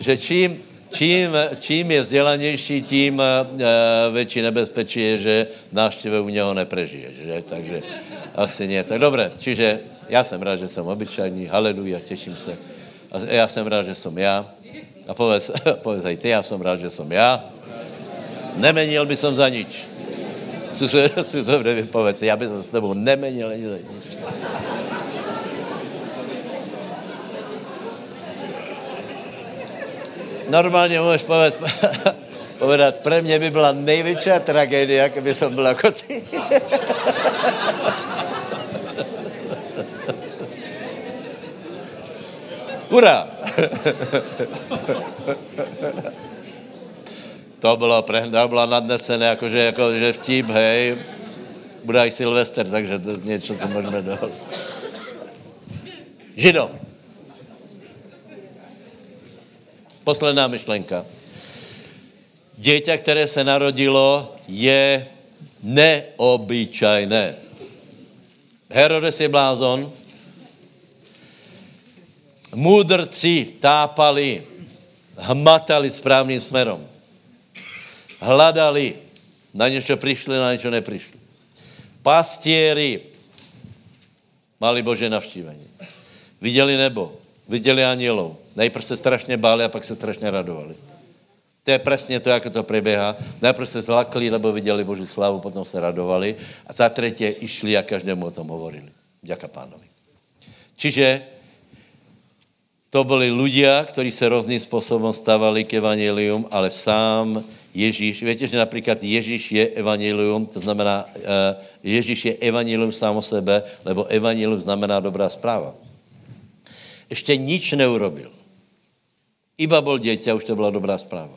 že čím, čím, čím je vzdělanější, tím uh, větší nebezpečí je, že návštěvu u něho neprežiješ. Že? Takže asi ne. Tak dobré, čiže já jsem rád, že jsem obyčajný, haleluja, těším se. A já jsem rád, že jsem já. A povedz, povedz aj ty, já jsem rád, že jsem já. Nemenil by jsem za nič. Susedovi povedz, já bych s tebou nemenil ani za nič. Normálně můžeš povedz, povedat, pre mě by byla největší tragédia, kdyby jsem byl jako ty. Hurá! to bylo, to bylo nadnesené, jakože, jakože vtip, hej, bude i Silvester, takže to je něco, co můžeme dohodnout. Židom. Posledná myšlenka. Dieťa, které se narodilo, je neobyčajné. Herodes je blázon, Múdrci tápali, hmatali správným smerom. Hledali, na něco přišli, na něco neprišli. Pastieri mali Bože navštívení. Viděli nebo, viděli anielov. Nejprve se strašně báli a pak se strašně radovali. To je přesně to, jak to preběhá. Najprv se zlakli, lebo viděli Boží slavu, potom se radovali a za třetí išli a každému o tom hovorili. Děka pánovi. Čiže to byli ľudia, kteří se různým způsobem stávali k evangelium, ale sám Ježíš, víte, že například Ježíš je evangelium, to znamená, eh, Ježíš je evangelium sám o sebe, lebo evangelium znamená dobrá zpráva. Ještě nič neurobil. Iba byl dieťa, už to byla dobrá zpráva.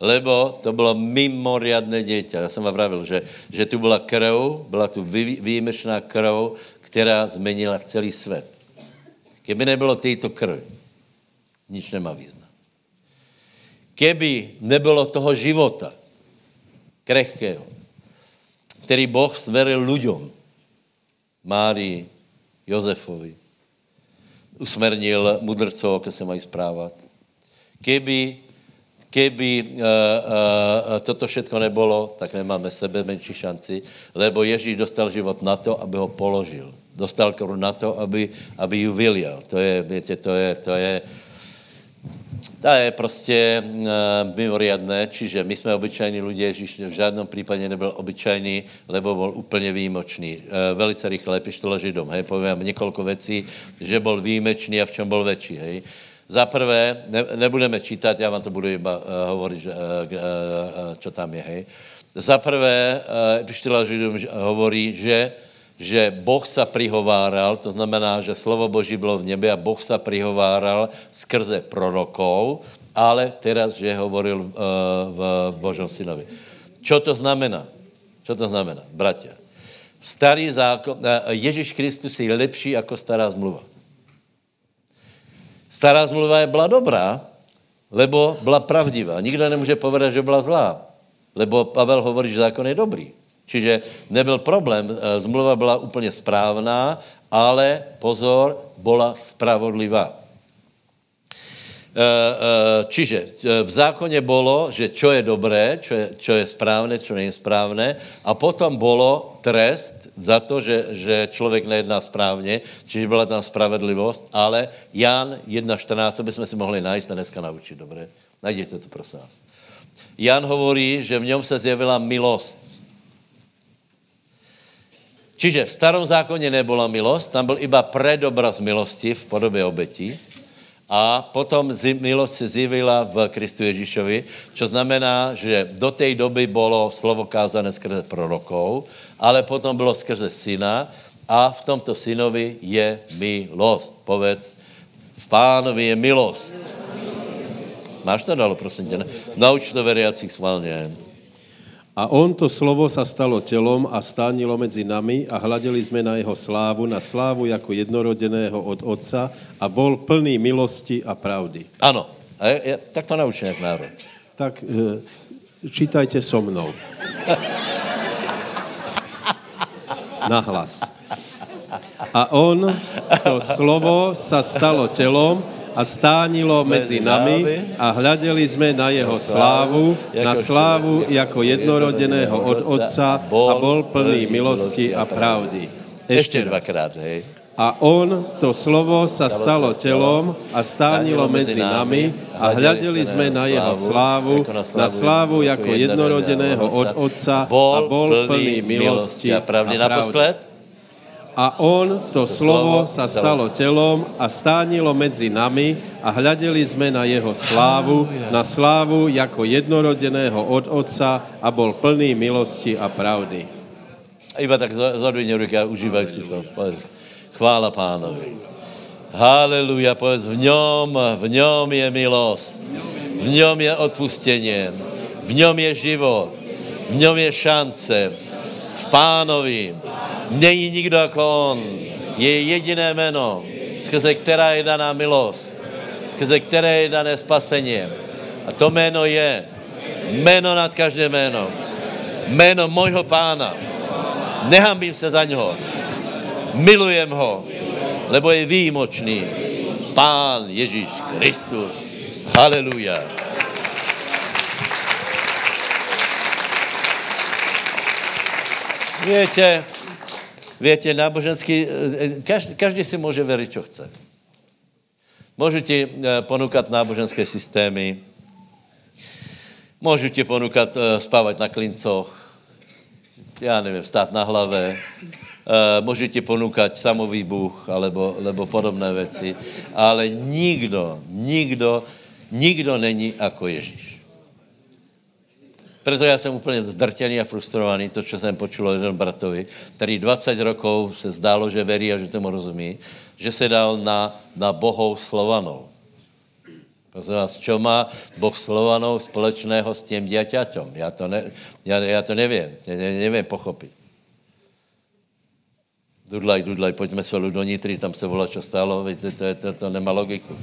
Lebo to bylo mimoriadné dieťa. Já jsem vám vravil, že, že tu byla krv, byla tu výjimečná krv, která zmenila celý svět. Keby nebylo této krvi, nič nemá význam. Keby nebylo toho života, krehkého, který Boh zveril ľuďom, Márii, Jozefovi, usmernil mudrcov, jak se mají správat. Keby, keby uh, uh, toto všetko nebolo, tak nemáme sebe menší šanci, lebo Ježíš dostal život na to, aby ho položil dostal korun na to, aby, aby ju vylial. To je, víte, to je, to je, to je prostě uh, mimoriadné, čiže my jsme obyčajní lidé, Ježíš v žádném případě nebyl obyčajný, lebo byl úplně výjimočný. Uh, velice rychle pištola Židom, hej, povím několik věcí, že byl výjimečný a v čem byl větší, hej. Za prvé, ne, nebudeme čítat, já vám to budu iba uh, hovorit, uh, uh, uh, čo tam je, hej. Za prvé, uh, Židom hovorí, že že Boh sa prihováral, to znamená, že slovo Boží bylo v nebi a Boh sa prihováral skrze prorokov, ale teraz, že hovoril uh, v Božom synovi. Čo to znamená? Čo to znamená, bratia? Starý zákon, uh, Ježíš Kristus je lepší jako stará zmluva. Stará zmluva je byla dobrá, lebo byla pravdivá. Nikdo nemůže povedat, že byla zlá, lebo Pavel hovorí, že zákon je dobrý. Čiže nebyl problém, eh, zmluva byla úplně správná, ale pozor, byla spravodlivá. Eh, eh, čiže v zákoně bylo, že čo je dobré, čo je, čo je správné, čo není správné, a potom bylo trest za to, že, že člověk nejedná správně, čiže byla tam spravedlivost, ale Jan 1.14, to bychom si mohli najít a dneska naučit, dobré? Najděte to, prosím vás. Jan hovorí, že v něm se zjevila milost. Čiže v starom zákoně nebyla milost, tam byl iba predobraz milosti v podobě obetí a potom milost se zjevila v Kristu Ježíšovi, čo znamená, že do té doby bylo slovo kázané skrze prorokov, ale potom bylo skrze syna a v tomto synovi je milost. Povedz, v pánovi je milost. Máš to dalo, prosím tě? Nauč to veriacích schválně. A on to slovo sa stalo telom a stánilo mezi nami a hladili jsme na jeho slávu, na slávu jako jednorodeného od Otca a bol plný milosti a pravdy. Ano, a je, je, tak to naučí jak národ. Tak e, čítajte so mnou. Nahlas. A on, to slovo, sa stalo telom a stánilo mezi nami a hľadeli jsme na jeho slávu, na slávu jako jednorodeného od Otca a bol plný milosti a pravdy. Ešte dvakrát, hej. A on, to slovo, sa stalo telom a stánilo mezi nami a hľadeli jsme na jeho slávu, na slávu jako jednorodeného od Otca a bol plný milosti a pravdy. Naposled? A on, to slovo, sa stalo telom a stánilo medzi nami a hľadeli sme na jeho slávu, na slávu jako jednorodeného od Otca a bol plný milosti a pravdy. A iba tak zadvihni ruky a užívaj si to. Povedz, chvála pánovi. Haleluja, povedz, v ňom, v ňom je milost, v ňom je odpustenie, v ňom je život, v ňom je šance, v pánovi, Není nikdo jako on. Je jediné jméno, skrze která je daná milost, skrze které je dané spasení. A to jméno je jméno nad každé jméno. Jméno mojho pána. Nehambím se za něho. Milujem ho, lebo je výjimočný. Pán Ježíš Kristus. Haleluja. Víte, Viete, náboženský, každý, každý si může veriť, čo chce. Můžu ti eh, ponúkať náboženské systémy, můžu ti ponúkať eh, spávať na klincoch, já nevím, stát na hlave, eh, můžu ti ponúkať samovýbuch, alebo, alebo podobné věci, ale nikdo, nikdo, nikdo není jako Ježíš. Proto já jsem úplně zdrtěný a frustrovaný, to, co jsem počul jeden bratovi, který 20 rokov se zdálo, že verí a že tomu rozumí, že se dal na, na bohou Slovanou. Prosím vás, čo má Boh Slovanou společného s tím děťaťom? Já to, ne, já, já to nevím, ne, ne, nevím pochopit. Dudlaj, dudlaj, pojďme spolu do Nitry, tam se volá, čo stálo, to, to, to, to nemá logiku.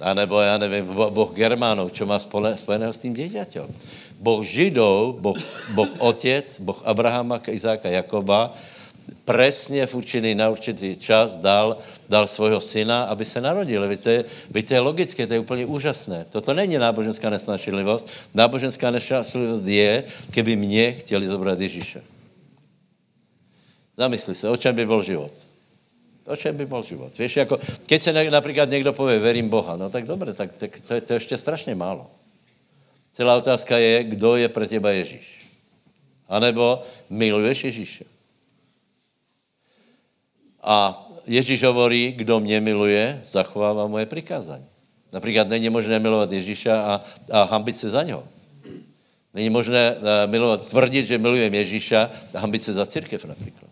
A nebo, já nevím, Boh Germánov, čo má spojeného s tím děťaťom. Boh Židov, boh, boh Otec, Boh Abrahama, Izáka, Jakoba, presně v určitý, na určitý čas dal, dal svého syna, aby se narodil. Víte, to je, to je logické, to je úplně úžasné. Toto není náboženská nesnášenlivost. Náboženská nesnášenlivost je, keby mě chtěli zobrat Ježíše. Zamysli se, o čem by byl život? O čem by byl život? Víš, jako, keď se například někdo pově, verím Boha, no tak dobře, tak, tak to, je, to je ještě strašně málo. Celá otázka je, kdo je pro těba Ježíš. A nebo miluješ Ježíše. A Ježíš hovorí, kdo mě miluje, zachovává moje přikázání. Například není možné milovat Ježíša a, a hambit se za něho. Není možné uh, milovat, tvrdit, že milujem Ježíša a hambit se za církev například.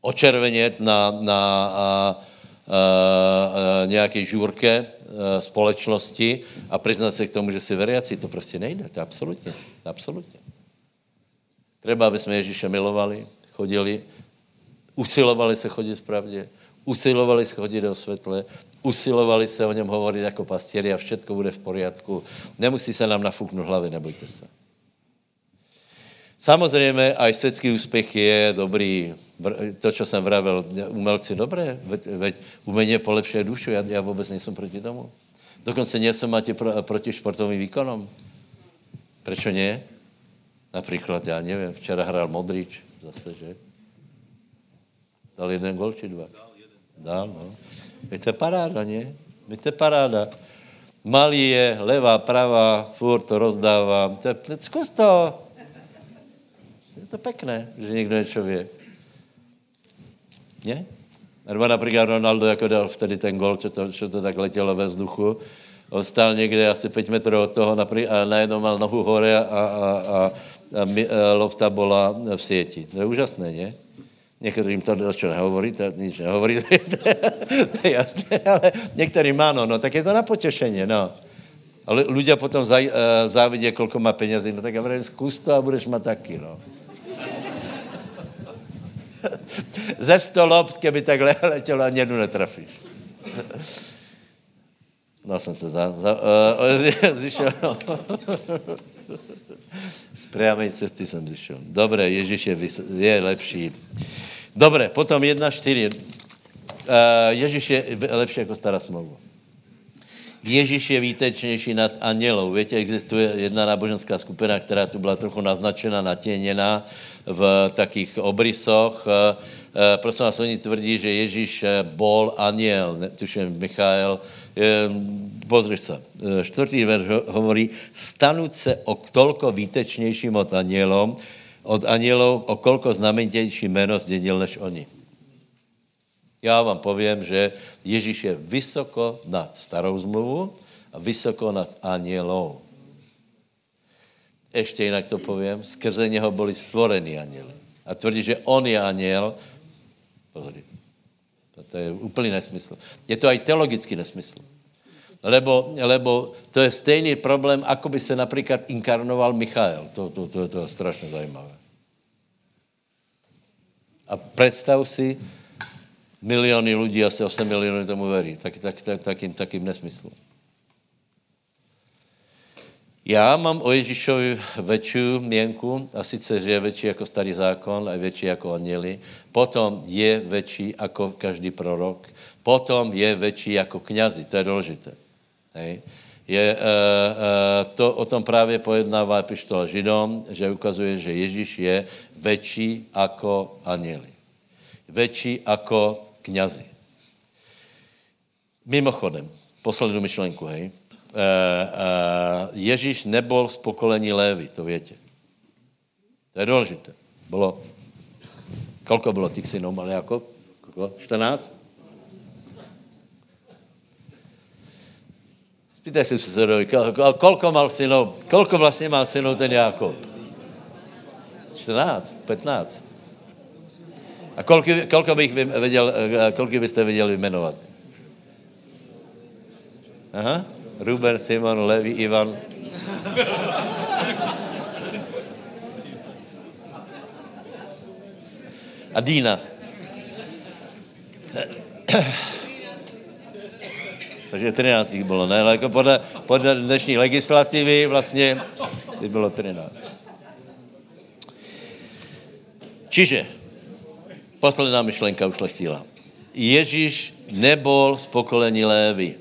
Očervenět na, na uh, uh, uh, nějaké žůrke společnosti a přiznat se k tomu, že jsi veriaci, to prostě nejde. To absolutně. To absolutně. Třeba, aby jsme Ježíše milovali, chodili, usilovali se chodit v pravdě, usilovali se chodit do světle, usilovali se o něm hovorit jako pastěri a všechno bude v poriadku. Nemusí se nám nafuknout hlavy, nebojte se. Samozřejmě, aj světský úspěch je dobrý. To, co jsem vravil, umelci dobré, veď, veď umění polepšuje dušu, já, já vůbec nejsem proti tomu. Dokonce nejsem máte pro, proti sportovým výkonům. Proč ne? Například, já nevím, včera hrál Modrič, zase, že? Dal jeden gol či dva? Dal, no. Víte, paráda, ne? Víte, paráda. Malý je, levá, pravá, furt to rozdává. Zkus to, to pekné, že někdo něco ví. Ne? Nebo například Ronaldo, jako dal vtedy ten gol, co to, čo to tak letělo ve vzduchu. On stál někde asi 5 metrů od toho a najednou mal nohu hore a, a, a, a, a lopta byla v síti. To je úžasné, ne? Některým to čo nehovorí, to nič nehovorí, to je jasné, ale některým ano, no tak je to na potěšení, no. Ale ľudia potom zá, uh, závidě, kolko má penězí, no tak já vrajím, zkus to a budeš mít taky, no. Ze sto lopt, keby takhle letělo, ani jednu netrafíš. No, jsem se za, za, uh, zišel. Z priamej cesty jsem zišel. Dobré, Ježíš je, vys, je lepší. Dobré, potom jedna čtyři. Uh, Ježíš je lepší jako stará smlouva. Ježíš je výtečnější nad anělou. Víte, existuje jedna náboženská skupina, která tu byla trochu naznačena, natěněná v takých obrysoch. Eh, eh, prosím vás, oni tvrdí, že Ježíš eh, bol aniel, tuším Michael. Pozri se, čtvrtý verš hovorí, stanout se o tolko výtečnějším od anielom, od anielov, o kolko znamenitější jméno zdědil než oni. Já vám povím, že Ježíš je vysoko nad starou zmluvu a vysoko nad anielou. Ještě jinak to povím, skrze něho byli stvoreni anieli. A tvrdí, že on je aniel, pozor, to je úplný nesmysl. Je to aj teologický nesmysl. Lebo, lebo to je stejný problém, ako by se například inkarnoval Michael. To, to, to, to je strašně zajímavé. A představ si, miliony lidí, asi 8 milionů tomu verí. Tak, tak, tak, takým, takým nesmyslu. Já mám o Ježíšovi větší měnku, a sice, že je větší jako starý zákon a větší jako aněli. Potom je větší jako každý prorok. Potom je větší jako knězi. To je důležité. Hej. Je, uh, uh, to o tom právě pojednává epištola Židom, že ukazuje, že Ježíš je větší jako aněli. Větší jako knězi. Mimochodem, poslední myšlenku, hej. Uh, uh, Ježíš nebol z pokolení Lévy, to větě. To je důležité. Bylo, kolko bylo těch synů, mal jako? 14? Spýtaj se susedovi, kolko mal synů, kolko vlastně mal synů ten Jákob? 14, 15. A kolko, kolko bych věděl, kolko byste věděli jmenovat? Aha. Ruben, Simon, Levi, Ivan. A Dina. Takže 13 jich bylo, ne? Ale jako podle, podle dnešní legislativy vlastně by bylo 13. Čiže, posledná myšlenka ušlechtila. Ježíš nebol z pokolení Lévy.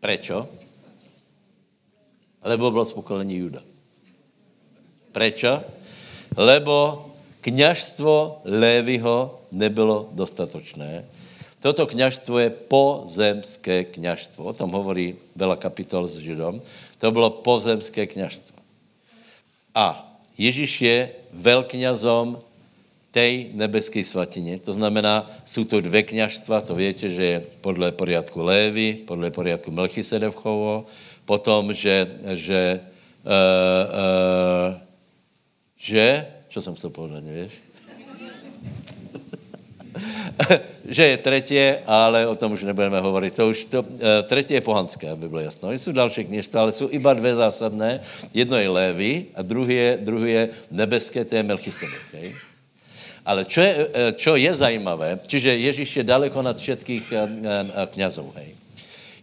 Prečo? Lebo byl z pokolení Juda. Prečo? Lebo kněžstvo Lévyho nebylo dostatočné Toto kněžstvo je pozemské kněžstvo. O tom hovorí veľa kapitol s Židom. To bylo pozemské kněžstvo. A Ježíš je velkňazom tej nebeské svatině. To znamená, jsou to dvě kněžstva, to víte, že je podle poriadku Lévy, podle poriadku Melchisedevchovo, potom, že, že, uh, uh, že, čo jsem chcel povedať, nevíš? že je třetí, ale o tom už nebudeme hovorit. To už to, e, třetí je pohanské, aby bylo jasno. Jsou další kněžstva, ale jsou iba dvě zásadné. Jedno je Lévy a druhý je, druhý je nebeské, to je Melchisedek. Okay? Ale čo je, e, čo je zajímavé, čiže Ježíš je daleko nad všetkých e, knězů. Hej.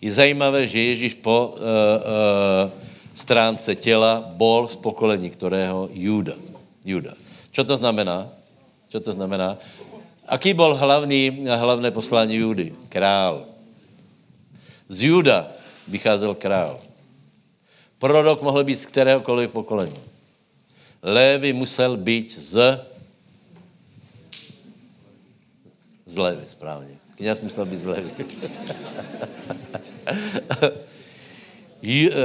Je zajímavé, že Ježíš po uh, uh, stránce těla bol z pokolení kterého? Juda. Juda. Čo to znamená? Čo to znamená? Aký byl hlavní, hlavné poslání Judy? Král. Z Juda vycházel král. Prorok mohl být z kteréhokoliv pokolení. Lévy musel být z z Lévy, správně. Kněz musel být z Lévy.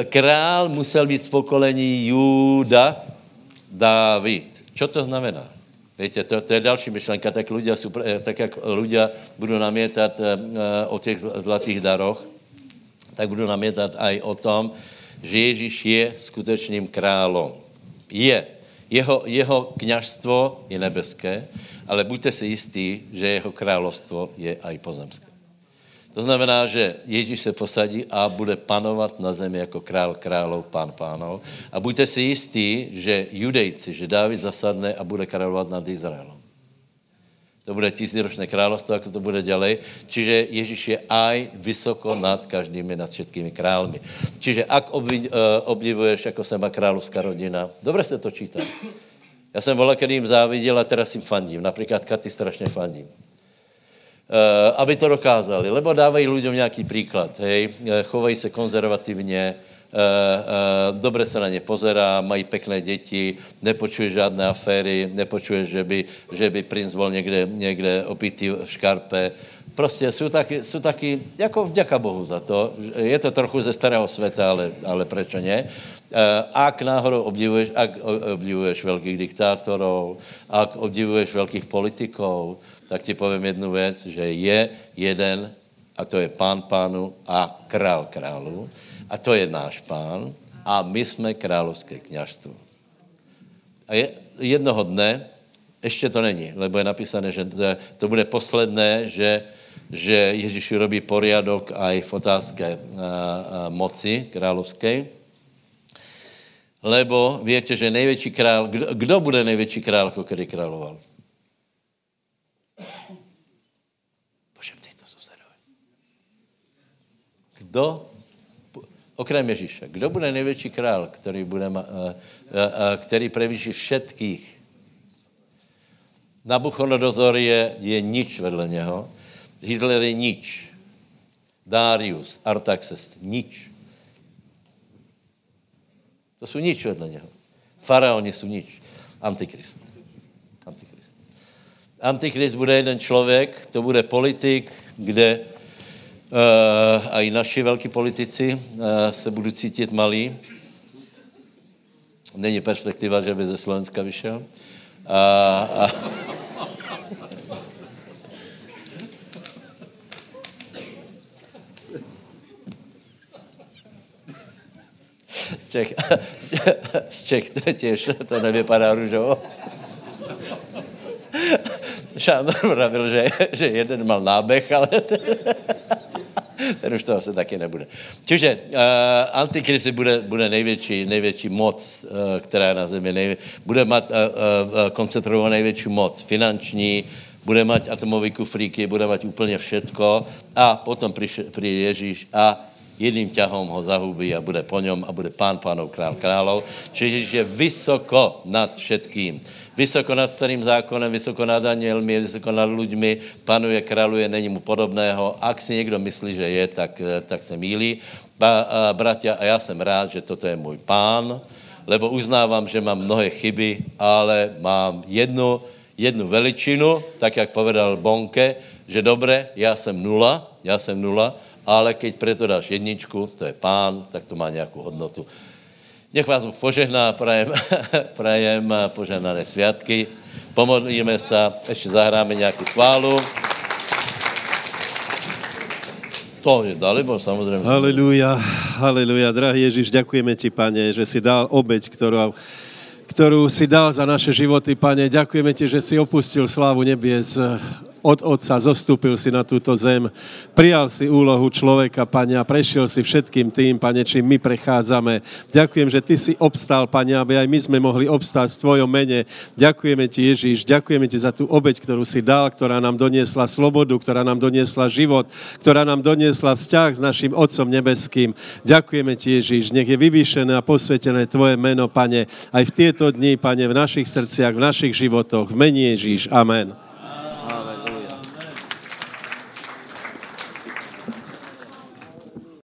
Král musel být z pokolení Juda, David. Co to znamená? Víte, to, to je další myšlenka, tak, ľudia sú, tak jak ľudia budou namietat uh, o těch zlatých daroch, tak budou namietat aj o tom, že Ježíš je skutečným králom. Je. Jeho, jeho kněžstvo je nebeské, ale buďte si jistí, že jeho královstvo je aj pozemské. To znamená, že Ježíš se posadí a bude panovat na zemi jako král králov, pán pánov. A buďte si jistí, že judejci, že Dávid zasadne a bude královat nad Izraelem. To bude tisíciročné královstvo, jako to bude ďalej. Čiže Ježíš je aj vysoko nad každými, nad všetkými králmi. Čiže ak eh, obdivuješ, jako se má královská rodina, dobře se to čítá. Já jsem volal, kdy jim záviděl a teraz jim fandím. Například Katy strašně fandím. Eh, aby to dokázali, lebo dávají lidem nějaký příklad, hej, eh, chovají se konzervativně, Uh, uh, dobře se na ně pozerá, mají pekné děti, nepočuje žádné aféry, nepočuje, že by, že by princ byl někde, někde opitý v škarpe, Prostě jsou taky, jsou taky, jako vďaka Bohu za to, je to trochu ze starého světa, ale, ale proč ne? Ak náhodou obdivuješ, ak obdivuješ velkých diktátorů, ak obdivuješ velkých politiků, tak ti povím jednu věc, že je jeden, a to je pán pánu a král králu, a to je náš pán, a my jsme královské kněžstvo. A je, jednoho dne, ještě to není, lebo je napísané, že to bude posledné, že, že Ježíš robí poriadok aj v otázce a, a, moci královské. Lebo víte, že největší král, kdo, kdo bude největší král, který královal? Kdo Okrem Ježíše. Kdo bude největší král, který, bude, uh, uh, který prevýší všetkých? Nabuchodonozor je, je nič vedle něho. Hitler je nič. Darius, Artaxes, nič. To jsou nič vedle něho. Faraoni jsou nič. Antikrist. Antikrist. Antikrist bude jeden člověk, to bude politik, kde a i naši velký politici uh, se budou cítit malí. Není perspektiva, že by ze Slovenska vyšel. A, a, Čech, z Čech to těž, to nevypadá růžovo. Šándor pravil, že, že jeden mal nábeh, ale ten už to asi taky nebude. Čiže uh, Antikrist bude, bude největší, největší moc, uh, která je na zemi, nejvě, bude mít uh, uh, koncentrovat největší moc finanční, bude mít atomové kufríky, bude mít úplně všetko a potom přijde Ježíš a jedným ťahom ho zahubí a bude po něm a bude pán pánov, král králov. Čiže Ježíš je vysoko nad všetkým. Vysoko nad starým zákonem, vysoko nad anielmi, vysoko nad ľuďmi, panuje, králuje, není mu podobného. Ak si někdo myslí, že je, tak, tak se mílí. Ba, a, bratia, a já jsem rád, že toto je můj pán, lebo uznávám, že mám mnohé chyby, ale mám jednu, jednu veličinu, tak jak povedal Bonke, že dobré, já jsem nula, já jsem nula, ale keď preto dáš jedničku, to je pán, tak to má nějakou hodnotu. Nech vás Bůh požehná, prajem, prajem požehnané sviatky. Pomodlíme se, ještě zahráme nějakou chválu. To je bo samozřejmě. Haleluja, haleluja. Drahý Ježíš, ďakujeme ti, pane, že si dal obeď, kterou, kterou si dal za naše životy, pane. Ďakujeme ti, že si opustil slávu nebies od Otca, zostúpil si na túto zem, prijal si úlohu človeka, Pane, a prešiel si všetkým tým, Pane, čím my prechádzame. Ďakujem, že Ty si obstal, Pane, aby aj my sme mohli obstáť v Tvojom mene. Ďakujeme Ti, Ježíš, ďakujeme Ti za tú obeď, ktorú si dal, ktorá nám doniesla slobodu, ktorá nám doniesla život, ktorá nám doniesla vzťah s našim Otcom nebeským. Ďakujeme Ti, Ježíš, nech je vyvýšené a posvetené Tvoje meno, Pane, aj v tieto dni, Pane, v našich srdciach, v našich životoch, v mene Ježíš. Amen.